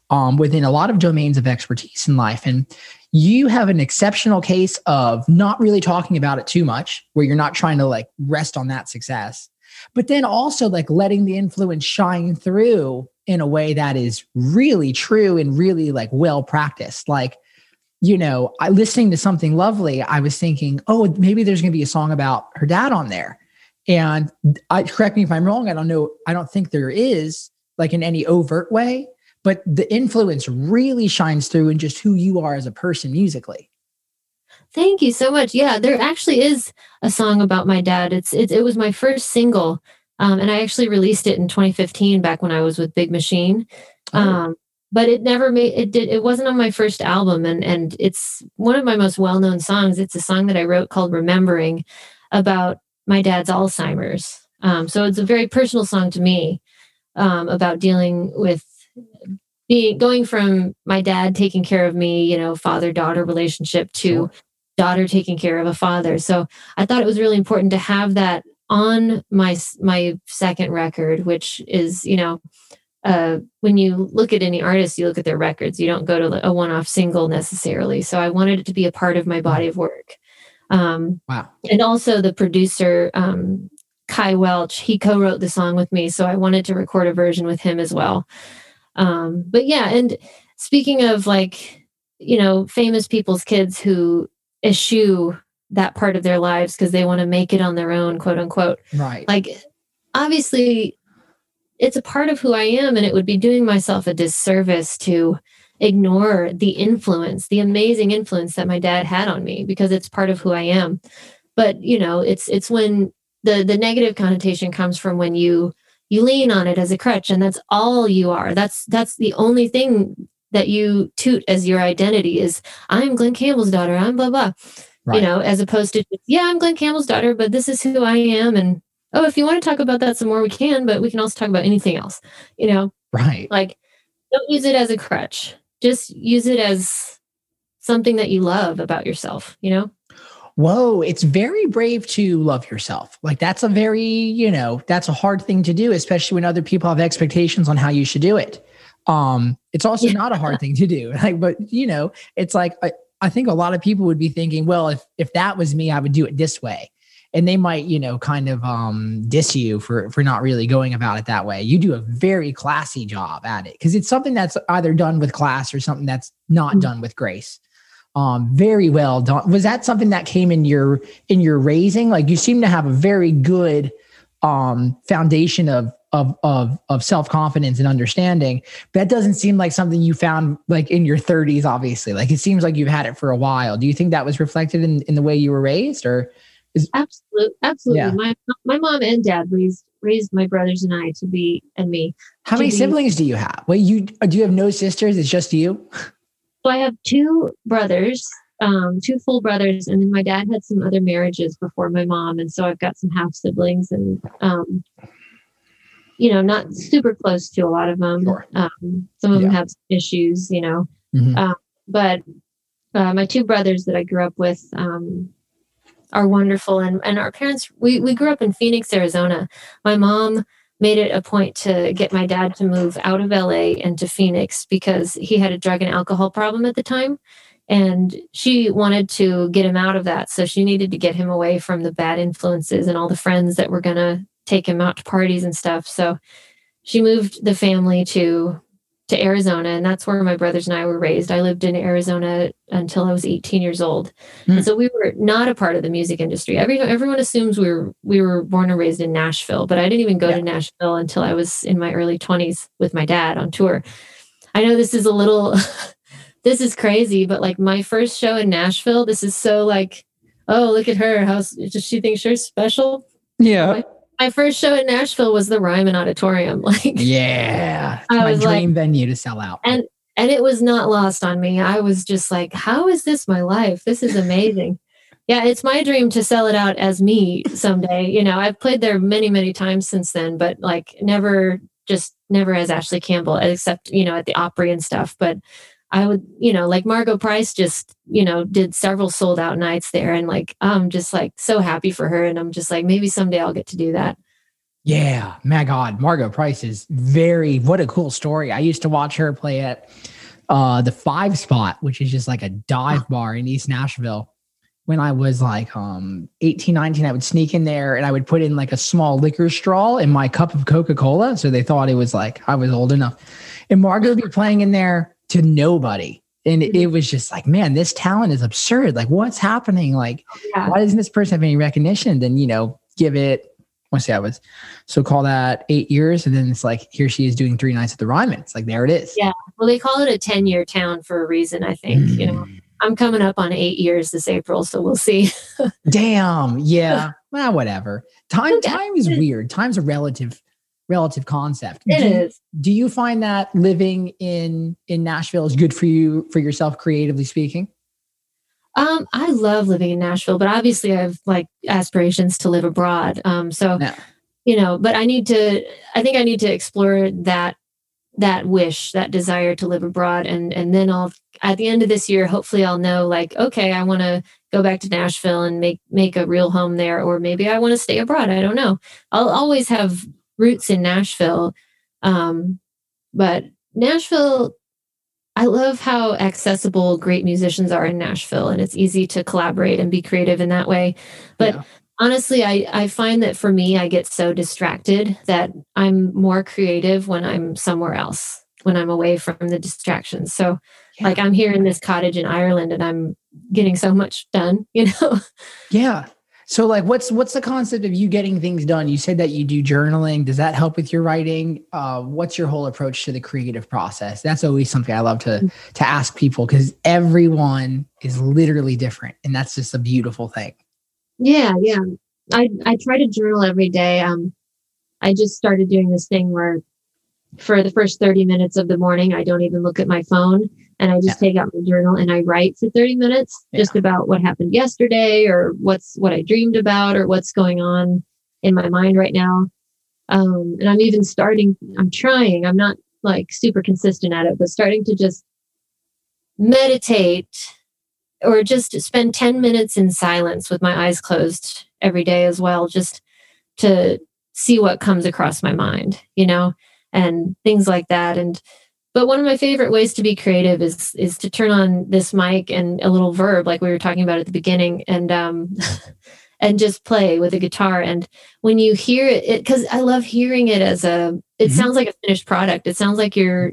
um, within a lot of domains of expertise in life. And you have an exceptional case of not really talking about it too much where you're not trying to like rest on that success but then also like letting the influence shine through in a way that is really true and really like well practiced. Like, you know, I listening to something lovely, I was thinking, oh, maybe there's going to be a song about her dad on there. And I correct me if I'm wrong. I don't know. I don't think there is like in any overt way, but the influence really shines through in just who you are as a person musically. Thank you so much. Yeah, there actually is a song about my dad. It's it, it was my first single um, and I actually released it in 2015 back when I was with Big Machine. Oh. But it never made it did it wasn't on my first album and and it's one of my most well-known songs. It's a song that I wrote called Remembering about my dad's Alzheimer's. Um, so it's a very personal song to me um, about dealing with being going from my dad taking care of me, you know, father daughter relationship to sure. daughter taking care of a father. So I thought it was really important to have that on my my second record, which is you know uh, when you look at any artist, you look at their records. You don't go to a one-off single necessarily. So I wanted it to be a part of my body of work. Um, wow! And also the producer um, Kai Welch. He co-wrote the song with me, so I wanted to record a version with him as well. Um, but yeah, and speaking of like, you know, famous people's kids who eschew that part of their lives because they want to make it on their own, quote unquote. Right. Like, obviously, it's a part of who I am, and it would be doing myself a disservice to ignore the influence, the amazing influence that my dad had on me because it's part of who I am. But you know, it's it's when the the negative connotation comes from when you you lean on it as a crutch and that's all you are. That's that's the only thing that you toot as your identity is I'm Glen Campbell's daughter. I'm blah blah. Right. You know, as opposed to yeah, I'm Glen Campbell's daughter, but this is who I am and oh, if you want to talk about that some more, we can, but we can also talk about anything else, you know? Right. Like, don't use it as a crutch just use it as something that you love about yourself, you know? Whoa, it's very brave to love yourself. Like that's a very, you know, that's a hard thing to do, especially when other people have expectations on how you should do it. Um, it's also yeah. not a hard thing to do. Like, but you know, it's like I, I think a lot of people would be thinking, well, if if that was me, I would do it this way and they might you know kind of um diss you for for not really going about it that way. You do a very classy job at it because it's something that's either done with class or something that's not mm-hmm. done with grace. Um very well done. Was that something that came in your in your raising? Like you seem to have a very good um foundation of of of of self-confidence and understanding. That doesn't seem like something you found like in your 30s obviously. Like it seems like you've had it for a while. Do you think that was reflected in in the way you were raised or is, absolutely, absolutely. Yeah. My my mom and dad raised raised my brothers and I to be and me. How many be, siblings do you have? Well, you do you have no sisters? It's just you. So I have two brothers, um, two full brothers, and then my dad had some other marriages before my mom, and so I've got some half siblings, and um, you know, not super close to a lot of them. Sure. Um, some of yeah. them have issues, you know, mm-hmm. uh, but uh, my two brothers that I grew up with, um, are wonderful. And and our parents we we grew up in Phoenix Arizona. My mom made it a point to get my dad to move out of LA and to Phoenix because he had a drug and alcohol problem at the time. And she wanted to get him out of that. So she needed to get him away from the bad influences and all the friends that were going to take him out to parties and stuff. So she moved the family to to Arizona, and that's where my brothers and I were raised. I lived in Arizona until I was 18 years old, mm. and so we were not a part of the music industry. Every, everyone assumes we were we were born and raised in Nashville, but I didn't even go yeah. to Nashville until I was in my early 20s with my dad on tour. I know this is a little, this is crazy, but like my first show in Nashville, this is so like, oh look at her, how does she think she's special? Yeah. My, my first show in Nashville was the Ryman Auditorium. Like, yeah, it's my dream like, venue to sell out. And and it was not lost on me. I was just like, how is this my life? This is amazing. yeah, it's my dream to sell it out as me someday. You know, I've played there many, many times since then, but like never, just never as Ashley Campbell, except you know at the Opry and stuff. But I would, you know, like Margo Price just, you know, did several sold out nights there. And like, I'm just like so happy for her. And I'm just like, maybe someday I'll get to do that. Yeah. My God. Margo Price is very, what a cool story. I used to watch her play at uh, the five spot, which is just like a dive bar in East Nashville. When I was like um 18, 19, I would sneak in there and I would put in like a small liquor straw in my cup of Coca Cola. So they thought it was like I was old enough. And Margo would be playing in there to nobody. And it, mm-hmm. was just like, man, this talent is absurd. Like, what's happening? Like, yeah. why doesn't this person have any recognition? Then, you know, give it, to say I was, so call that eight years. And then it's like, here she is doing three nights at the Ryman. It's like, there it is. Yeah. Well, they call it a 10 year town for a reason, I think. Mm. You know, mm. I'm coming up on eight years this April, so we'll see. Damn. Yeah. well, whatever. Time, time is weird. Time's a relative relative concept. It do, is. do you find that living in in Nashville is good for you for yourself creatively speaking? Um, I love living in Nashville, but obviously I have like aspirations to live abroad. Um, so you know, but I need to I think I need to explore that that wish, that desire to live abroad and and then I'll at the end of this year hopefully I'll know like okay, I want to go back to Nashville and make make a real home there or maybe I want to stay abroad. I don't know. I'll always have roots in Nashville. Um, but Nashville, I love how accessible great musicians are in Nashville, and it's easy to collaborate and be creative in that way. But yeah. honestly, I, I find that for me, I get so distracted that I'm more creative when I'm somewhere else, when I'm away from the distractions. So, yeah. like, I'm here in this cottage in Ireland and I'm getting so much done, you know? Yeah. So like what's what's the concept of you getting things done? You said that you do journaling. Does that help with your writing? Uh, what's your whole approach to the creative process? That's always something I love to to ask people because everyone is literally different and that's just a beautiful thing. Yeah, yeah. I I try to journal every day. Um I just started doing this thing where for the first 30 minutes of the morning I don't even look at my phone and I just yeah. take out my journal and I write for 30 minutes yeah. just about what happened yesterday or what's what I dreamed about or what's going on in my mind right now. Um, and I'm even starting, I'm trying, I'm not like super consistent at it, but starting to just meditate or just spend 10 minutes in silence with my eyes closed every day as well, just to see what comes across my mind, you know, and things like that. And but one of my favorite ways to be creative is is to turn on this mic and a little verb like we were talking about at the beginning and um and just play with a guitar. And when you hear it because i love hearing it as a it mm-hmm. sounds like a finished product. It sounds like you're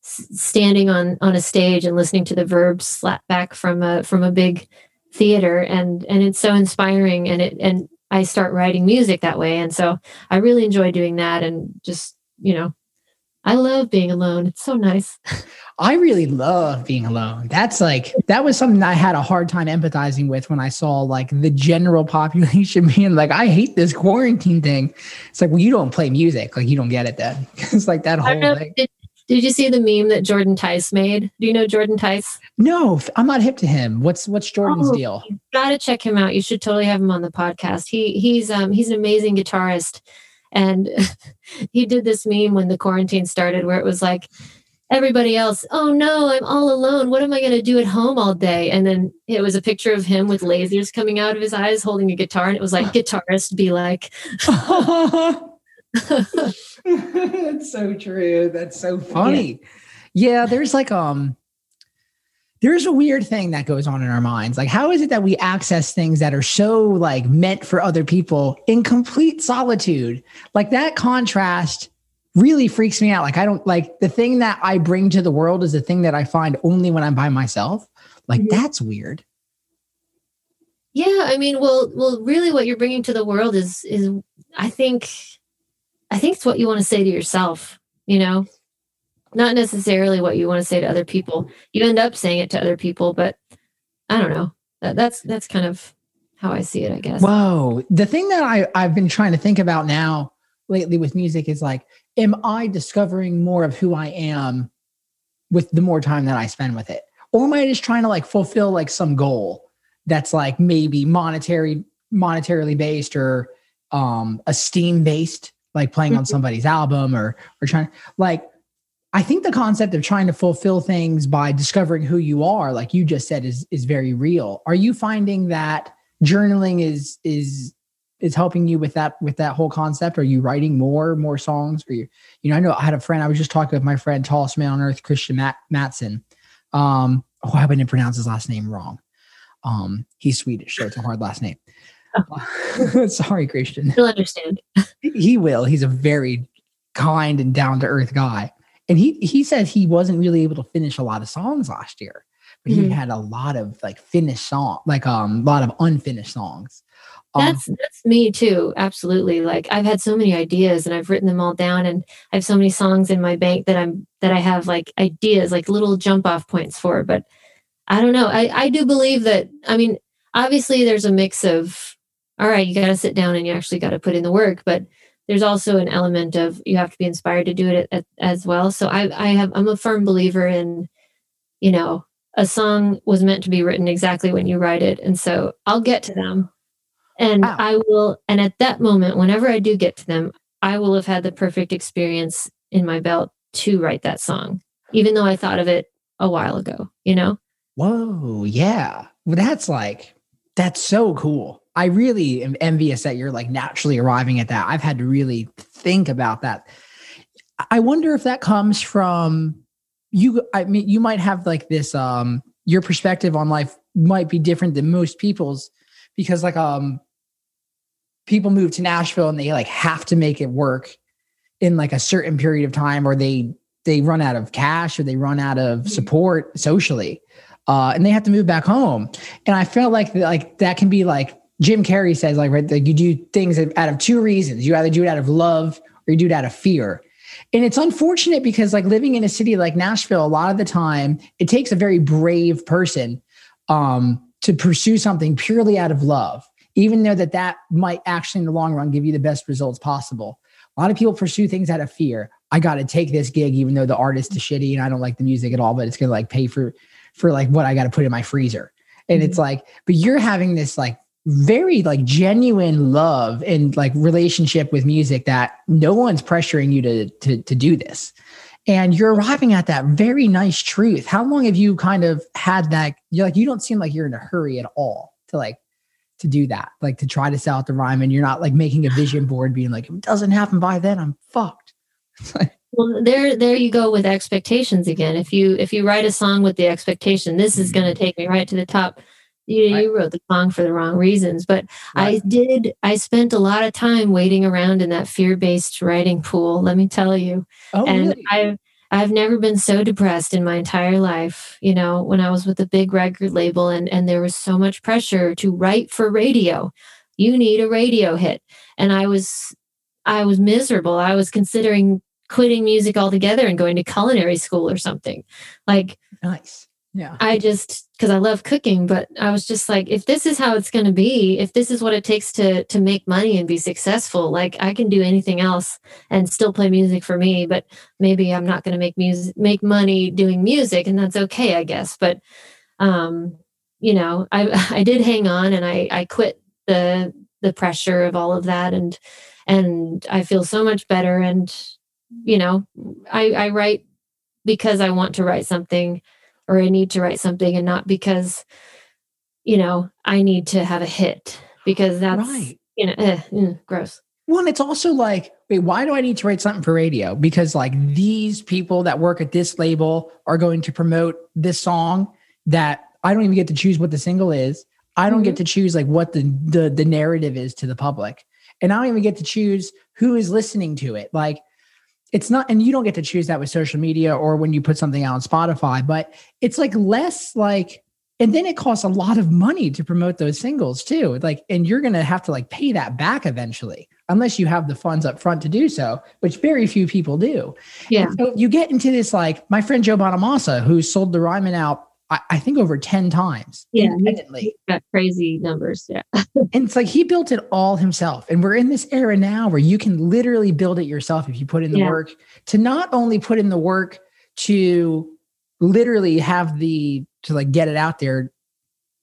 standing on on a stage and listening to the verb slap back from a from a big theater. And and it's so inspiring and it and i start writing music that way. And so i really enjoy doing that and just you know I love being alone. It's so nice. I really love being alone. That's like that was something I had a hard time empathizing with when I saw like the general population being like, I hate this quarantine thing. It's like, well, you don't play music, like you don't get it then. it's like that whole know, thing. Did, did you see the meme that Jordan Tice made? Do you know Jordan Tice? No, I'm not hip to him. What's what's Jordan's oh, deal? got to check him out. You should totally have him on the podcast. He he's um he's an amazing guitarist and he did this meme when the quarantine started where it was like, everybody else, oh no, I'm all alone. What am I going to do at home all day? And then it was a picture of him with lasers coming out of his eyes holding a guitar. And it was like, guitarist be like. That's so true. That's so funny. Yeah. yeah, there's like, um, there's a weird thing that goes on in our minds. Like, how is it that we access things that are so like meant for other people in complete solitude? Like that contrast really freaks me out. Like, I don't like the thing that I bring to the world is the thing that I find only when I'm by myself. Like, mm-hmm. that's weird. Yeah, I mean, well, well, really, what you're bringing to the world is is I think, I think it's what you want to say to yourself. You know, not necessarily what you want to say to other people. You end up saying it to other people, but I don't know. That, that's that's kind of how I see it, I guess. Whoa. The thing that I, I've been trying to think about now lately with music is like, am I discovering more of who I am with the more time that I spend with it? Or am I just trying to like fulfill like some goal that's like maybe monetary, monetarily based or um esteem based, like playing on mm-hmm. somebody's album or or trying like I think the concept of trying to fulfill things by discovering who you are, like you just said, is is very real. Are you finding that journaling is is is helping you with that with that whole concept? Are you writing more more songs? Or you you know I know I had a friend I was just talking with my friend tallest man on earth Kristian Matt, Matsson. Um, oh, I to pronounce his last name wrong. Um, he's Swedish, so it's a hard last name. Oh. Sorry, Kristian. He'll understand. he will. He's a very kind and down to earth guy and he he said he wasn't really able to finish a lot of songs last year but mm-hmm. he had a lot of like finished song like um a lot of unfinished songs. Um, that's that's me too absolutely. Like i've had so many ideas and i've written them all down and i have so many songs in my bank that i'm that i have like ideas like little jump off points for but i don't know. I i do believe that i mean obviously there's a mix of all right you got to sit down and you actually got to put in the work but there's also an element of you have to be inspired to do it at, as well. So I, I have, I'm a firm believer in, you know, a song was meant to be written exactly when you write it. And so I'll get to them and wow. I will, and at that moment, whenever I do get to them, I will have had the perfect experience in my belt to write that song, even though I thought of it a while ago, you know? Whoa. Yeah. That's like, that's so cool. I really am envious that you're like naturally arriving at that. I've had to really think about that. I wonder if that comes from you. I mean, you might have like this, um, your perspective on life might be different than most people's because like, um, people move to Nashville and they like have to make it work in like a certain period of time, or they they run out of cash or they run out of mm-hmm. support socially, uh, and they have to move back home. And I felt like like that can be like Jim Carrey says, like right, like you do things out of two reasons. You either do it out of love or you do it out of fear. And it's unfortunate because like living in a city like Nashville, a lot of the time it takes a very brave person um, to pursue something purely out of love, even though that that might actually in the long run give you the best results possible. A lot of people pursue things out of fear. I got to take this gig, even though the artist is shitty and I don't like the music at all, but it's going to like pay for, for like what I got to put in my freezer. And mm-hmm. it's like, but you're having this like very like genuine love and like relationship with music that no one's pressuring you to to to do this. And you're arriving at that very nice truth. How long have you kind of had that? You're like you don't seem like you're in a hurry at all to like to do that like to try to sell out the Ryman. And you're not like making a vision board being like if it doesn't happen by then i'm fucked. Well there there you go with expectations again. If you if you write a song with the expectation this is going to mm-hmm. take me right to the top you, right. you wrote the song for the wrong reasons but right. i did i spent a lot of time waiting around in that fear-based writing pool let me tell you oh, and really? i've i've never been so depressed in my entire life you know when i was with a big record label and and there was so much pressure to write for radio you need a radio hit and i was i was miserable i was considering quitting music altogether and going to culinary school or something like nice yeah. I just because I love cooking, but I was just like, if this is how it's going to be, if this is what it takes to to make money and be successful, like I can do anything else and still play music for me. But maybe I'm not going to make music, make money doing music, and that's okay, I guess. But um, you know, I I did hang on, and I I quit the the pressure of all of that, and and I feel so much better. And you know, I I write because I want to write something or I need to write something and not because, you know, I need to have a hit because that's, right. you know, eh, mm, gross. One, it's also like, wait, why do I need to write something for radio? Because like these people that work at this label are going to promote this song that I don't even get to choose what the single is. I don't mm-hmm. get to choose like what the, the the narrative is to the public. And I don't even get to choose who is listening to it. Like it's not and you don't get to choose that with social media or when you put something out on spotify but it's like less like and then it costs a lot of money to promote those singles too. Like and you're gonna have to like pay that back eventually unless you have the funds up front to do so which very few people do. Yeah. so you get into this like my friend joe bonamassa who sold the ryman out I, I think over 10 times yeah independently. got crazy numbers yeah and it's like he built it all himself and we're in this era now where you can literally build it yourself if you put in the yeah. work to not only put in the work to literally have the to like get it out there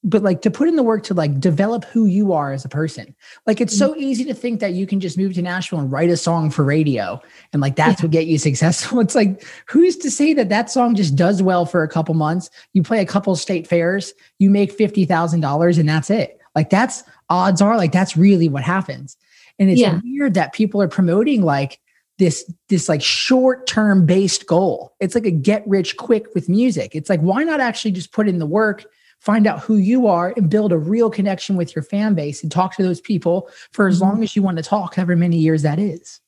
but like to put in the work to like develop who you are as a person. Like it's so mm-hmm. easy to think that you can just move to Nashville and write a song for radio and like that's yeah. what get you successful. It's like who's to say that that song just does well for a couple months? You play a couple state fairs, you make $50,000 and that's it. Like that's odds are like that's really what happens. And it's yeah. weird that people are promoting like this this like short term based goal. It's like a get rich quick with music. It's like why not actually just put in the work find out who you are and build a real connection with your fan base and talk to those people for as long mm-hmm. as you want to talk, however many years that is,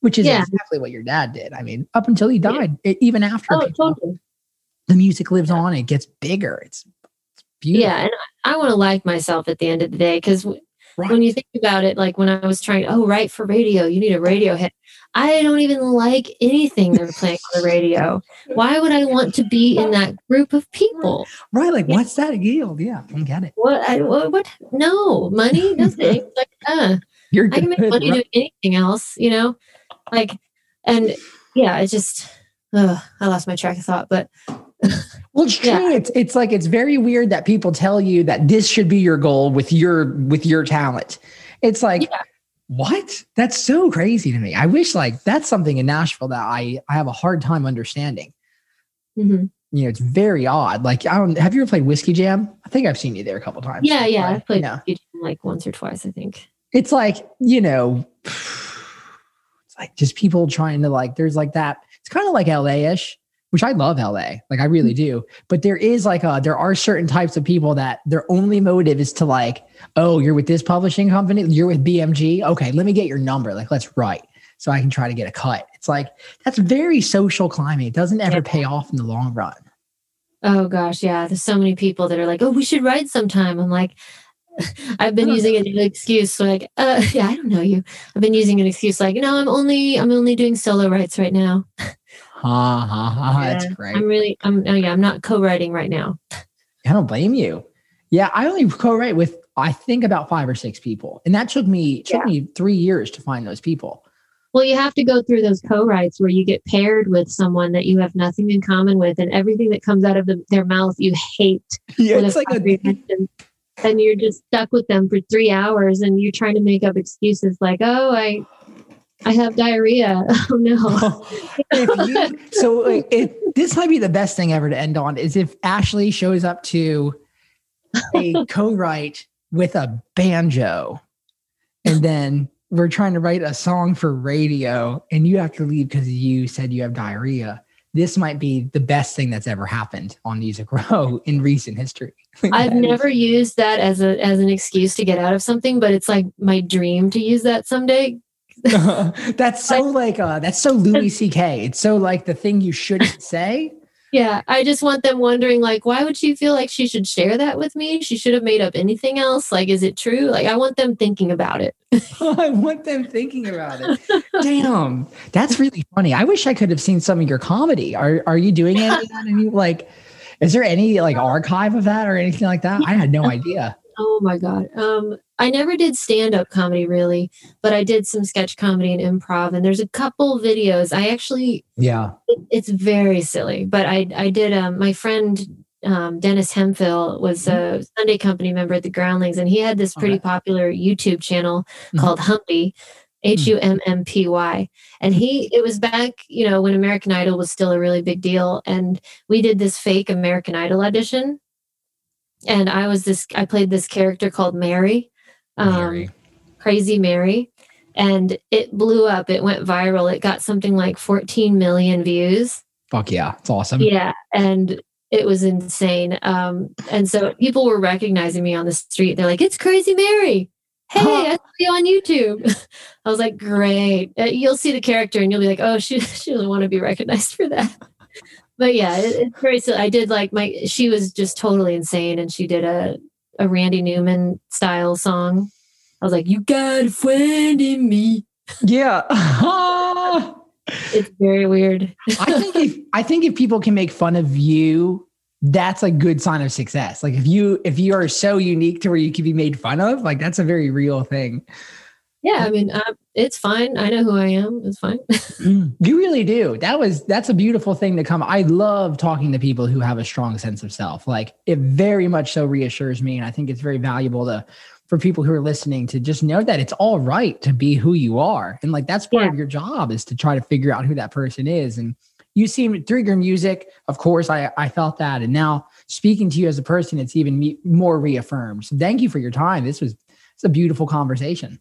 which is yeah. exactly what your dad did. I mean, up until he died, yeah. even after oh, people, totally. the music lives yeah. on, it gets bigger. It's, it's beautiful. Yeah. And I, I want to like myself at the end of the day because right. when you think about it, like when I was trying, oh, write for radio, you need a radio hit. I don't even like anything they're playing on the radio. Why would I want to be in that group of people? Right. Like, yeah. what's that yield? Yeah, I get it. What? I, what, what? No, money, nothing. like, uh, You're good, I can make money right? doing anything else, you know? Like, and yeah, it's just, uh, I lost my track of thought, but. well, it's true. Yeah. It's it's like it's very weird that people tell you that this should be your goal with your with your talent. It's like yeah what? That's so crazy to me. I wish like that's something in Nashville that I I have a hard time understanding. Mm-hmm. You know, it's very odd. Like, I don't. Have you ever played Whiskey Jam? I think I've seen you there a couple times. Yeah, yeah, I've played know, like once or twice. I think it's like you know, it's like just people trying to like. There's like that. It's kind of like LA ish. Which I love LA. Like I really do. But there is like a there are certain types of people that their only motive is to like, oh, you're with this publishing company, you're with BMG. Okay, let me get your number. Like, let's write so I can try to get a cut. It's like that's very social climbing. It doesn't ever pay off in the long run. Oh gosh, yeah. There's so many people that are like, oh, we should write sometime. I'm like, I've been using an excuse like, uh, yeah, I don't know you. I've been using an excuse like, no, I'm only I'm only doing solo writes right now. Ha ha ha! That's great. I'm really, I'm, oh yeah, I'm not co-writing right now. I don't blame you. Yeah, I only co-write with I think about five or six people, and that took me took yeah. me three years to find those people. Well, you have to go through those co-writes where you get paired with someone that you have nothing in common with, and everything that comes out of the, their mouth you hate. Yeah, it's like a and you're just stuck with them for three hours, and you're trying to make up excuses like, "Oh, I I have diarrhea. Oh no. you, so it, this might be the best thing ever to end on is if Ashley shows up to a co-write with a banjo and then we're trying to write a song for radio and you have to leave because you said you have diarrhea. This might be the best thing that's ever happened on Music Row in recent history. I've never used that as a as an excuse to get out of something, but it's like my dream to use that someday that's so like uh that's so Louis C.K. It's so like the thing you shouldn't say. Yeah, I just want them wondering like why would she feel like she should share that with me? She should have made up anything else. Like is it true? Like I want them thinking about it. I want them thinking about it. Damn. That's really funny. I wish I could have seen some of your comedy. Are are you doing any, any like is there any like archive of that or anything like that? I had no idea. Oh my god. Um I never did stand up comedy really, but I did some sketch comedy and improv. And there's a couple videos. I actually, yeah, it, it's very silly, but I, I did, um, my friend, um, Dennis Hemphill was a mm-hmm. Sunday company member at the Groundlings, and he had this pretty popular YouTube channel mm-hmm. called Humpy, H U M M P Y. And he, it was back, you know, when American Idol was still a really big deal. And we did this fake American Idol audition. And I was this, I played this character called Mary um, Crazy Mary, and it blew up. It went viral. It got something like 14 million views. Fuck yeah, it's awesome. Yeah, and it was insane. Um, and so people were recognizing me on the street. They're like, "It's Crazy Mary." Hey, I saw you on YouTube. I was like, "Great!" Uh, you'll see the character, and you'll be like, "Oh, she she doesn't want to be recognized for that." but yeah, it, it's very silly. I did like my. She was just totally insane, and she did a a Randy Newman style song. I was like, "You got a friend in me." Yeah. it's very weird. I think if I think if people can make fun of you, that's a good sign of success. Like if you if you are so unique to where you can be made fun of, like that's a very real thing. Yeah, I mean, uh, it's fine. I know who I am. It's fine. Mm, you really do. That was that's a beautiful thing to come. I love talking to people who have a strong sense of self. Like it very much so reassures me, and I think it's very valuable to for people who are listening to just know that it's all right to be who you are, and like that's part yeah. of your job is to try to figure out who that person is. And you seem through your music, of course, I I felt that, and now speaking to you as a person, it's even me, more reaffirmed. So thank you for your time. This was it's a beautiful conversation.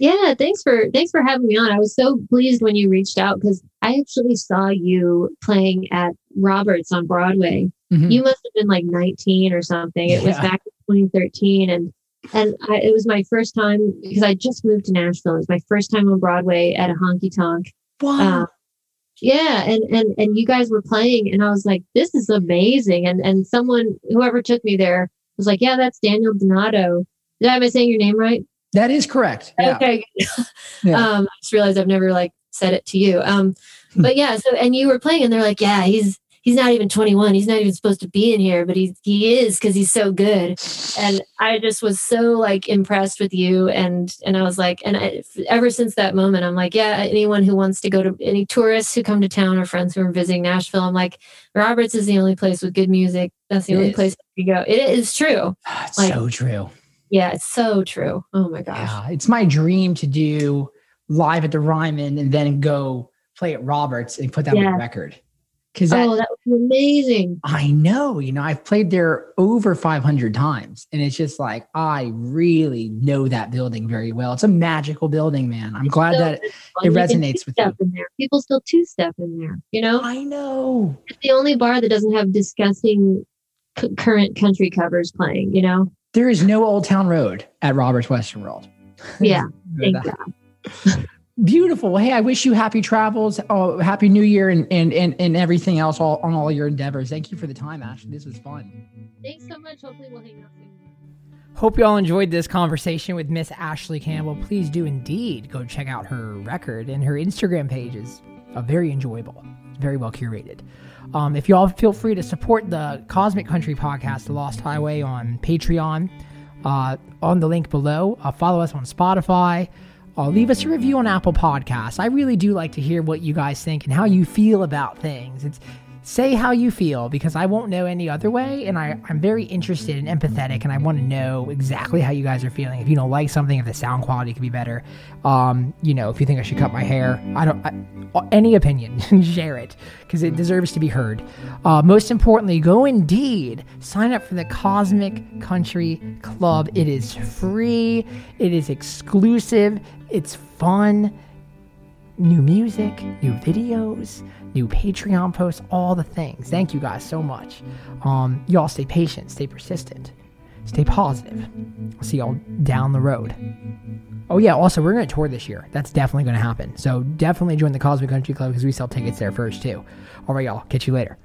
Yeah, thanks for thanks for having me on. I was so pleased when you reached out because I actually saw you playing at Roberts on Broadway. Mm-hmm. You must have been like 19 or something. It yeah. was back in 2013 and and I, it was my first time because I just moved to Nashville. It was my first time on Broadway at a honky tonk. Wow. Uh, yeah, and and and you guys were playing, and I was like, "This is amazing!" And and someone, whoever took me there, was like, "Yeah, that's Daniel Donato." Did I, am I saying your name right? That is correct. Yeah. Okay. yeah. Um, I just realized I've never like said it to you. Um, hmm. but yeah, so and you were playing, and they're like, yeah, he's he's not even 21. He's not even supposed to be in here, but he he is because he's so good. And I just was so like impressed with you, and and I was like, and I, ever since that moment, I'm like, yeah, anyone who wants to go to any tourists who come to town or friends who are visiting Nashville, I'm like, Roberts is the only place with good music. That's the it only is. place you go. It is true. It's like, so true. Yeah, it's so true. Oh my gosh. Yeah, it's my dream to do live at the Ryman and then go play at Roberts and put that yeah. on the record. Because oh, that was amazing. I know. You know, I've played there over 500 times, and it's just like I really know that building very well. It's a magical building, man. I'm glad so that it resonates with you. In there. People still two step in there. You know, I know. It's the only bar that doesn't have disgusting c- current country covers playing. You know, there is no Old Town Road at Robert's Western World. Yeah, thank Beautiful. Hey, I wish you happy travels, oh, happy New Year, and and and, and everything else all, on all your endeavors. Thank you for the time, Ashley. This was fun. Thanks so much. Hopefully, we'll hang out soon. Hope you all enjoyed this conversation with Miss Ashley Campbell. Please do indeed go check out her record and her Instagram pages. Uh, very enjoyable, very well curated. Um, if you all feel free to support the Cosmic Country podcast, The Lost Highway, on Patreon, uh, on the link below. Uh, follow us on Spotify. Uh, leave us a review on Apple Podcasts. I really do like to hear what you guys think and how you feel about things. It's say how you feel because I won't know any other way. And I, I'm very interested and empathetic, and I want to know exactly how you guys are feeling. If you don't like something, if the sound quality could be better, um, you know, if you think I should cut my hair, I don't, I, any opinion, share it because it deserves to be heard. Uh, most importantly, go indeed sign up for the Cosmic Country Club. It is free, it is exclusive, it's fun. New music, new videos new Patreon posts, all the things. Thank you guys so much. Um, y'all stay patient, stay persistent, stay positive. I'll see y'all down the road. Oh yeah, also we're gonna tour this year. That's definitely gonna happen. So definitely join the Cosmic Country Club because we sell tickets there first too. All right, y'all. Catch you later.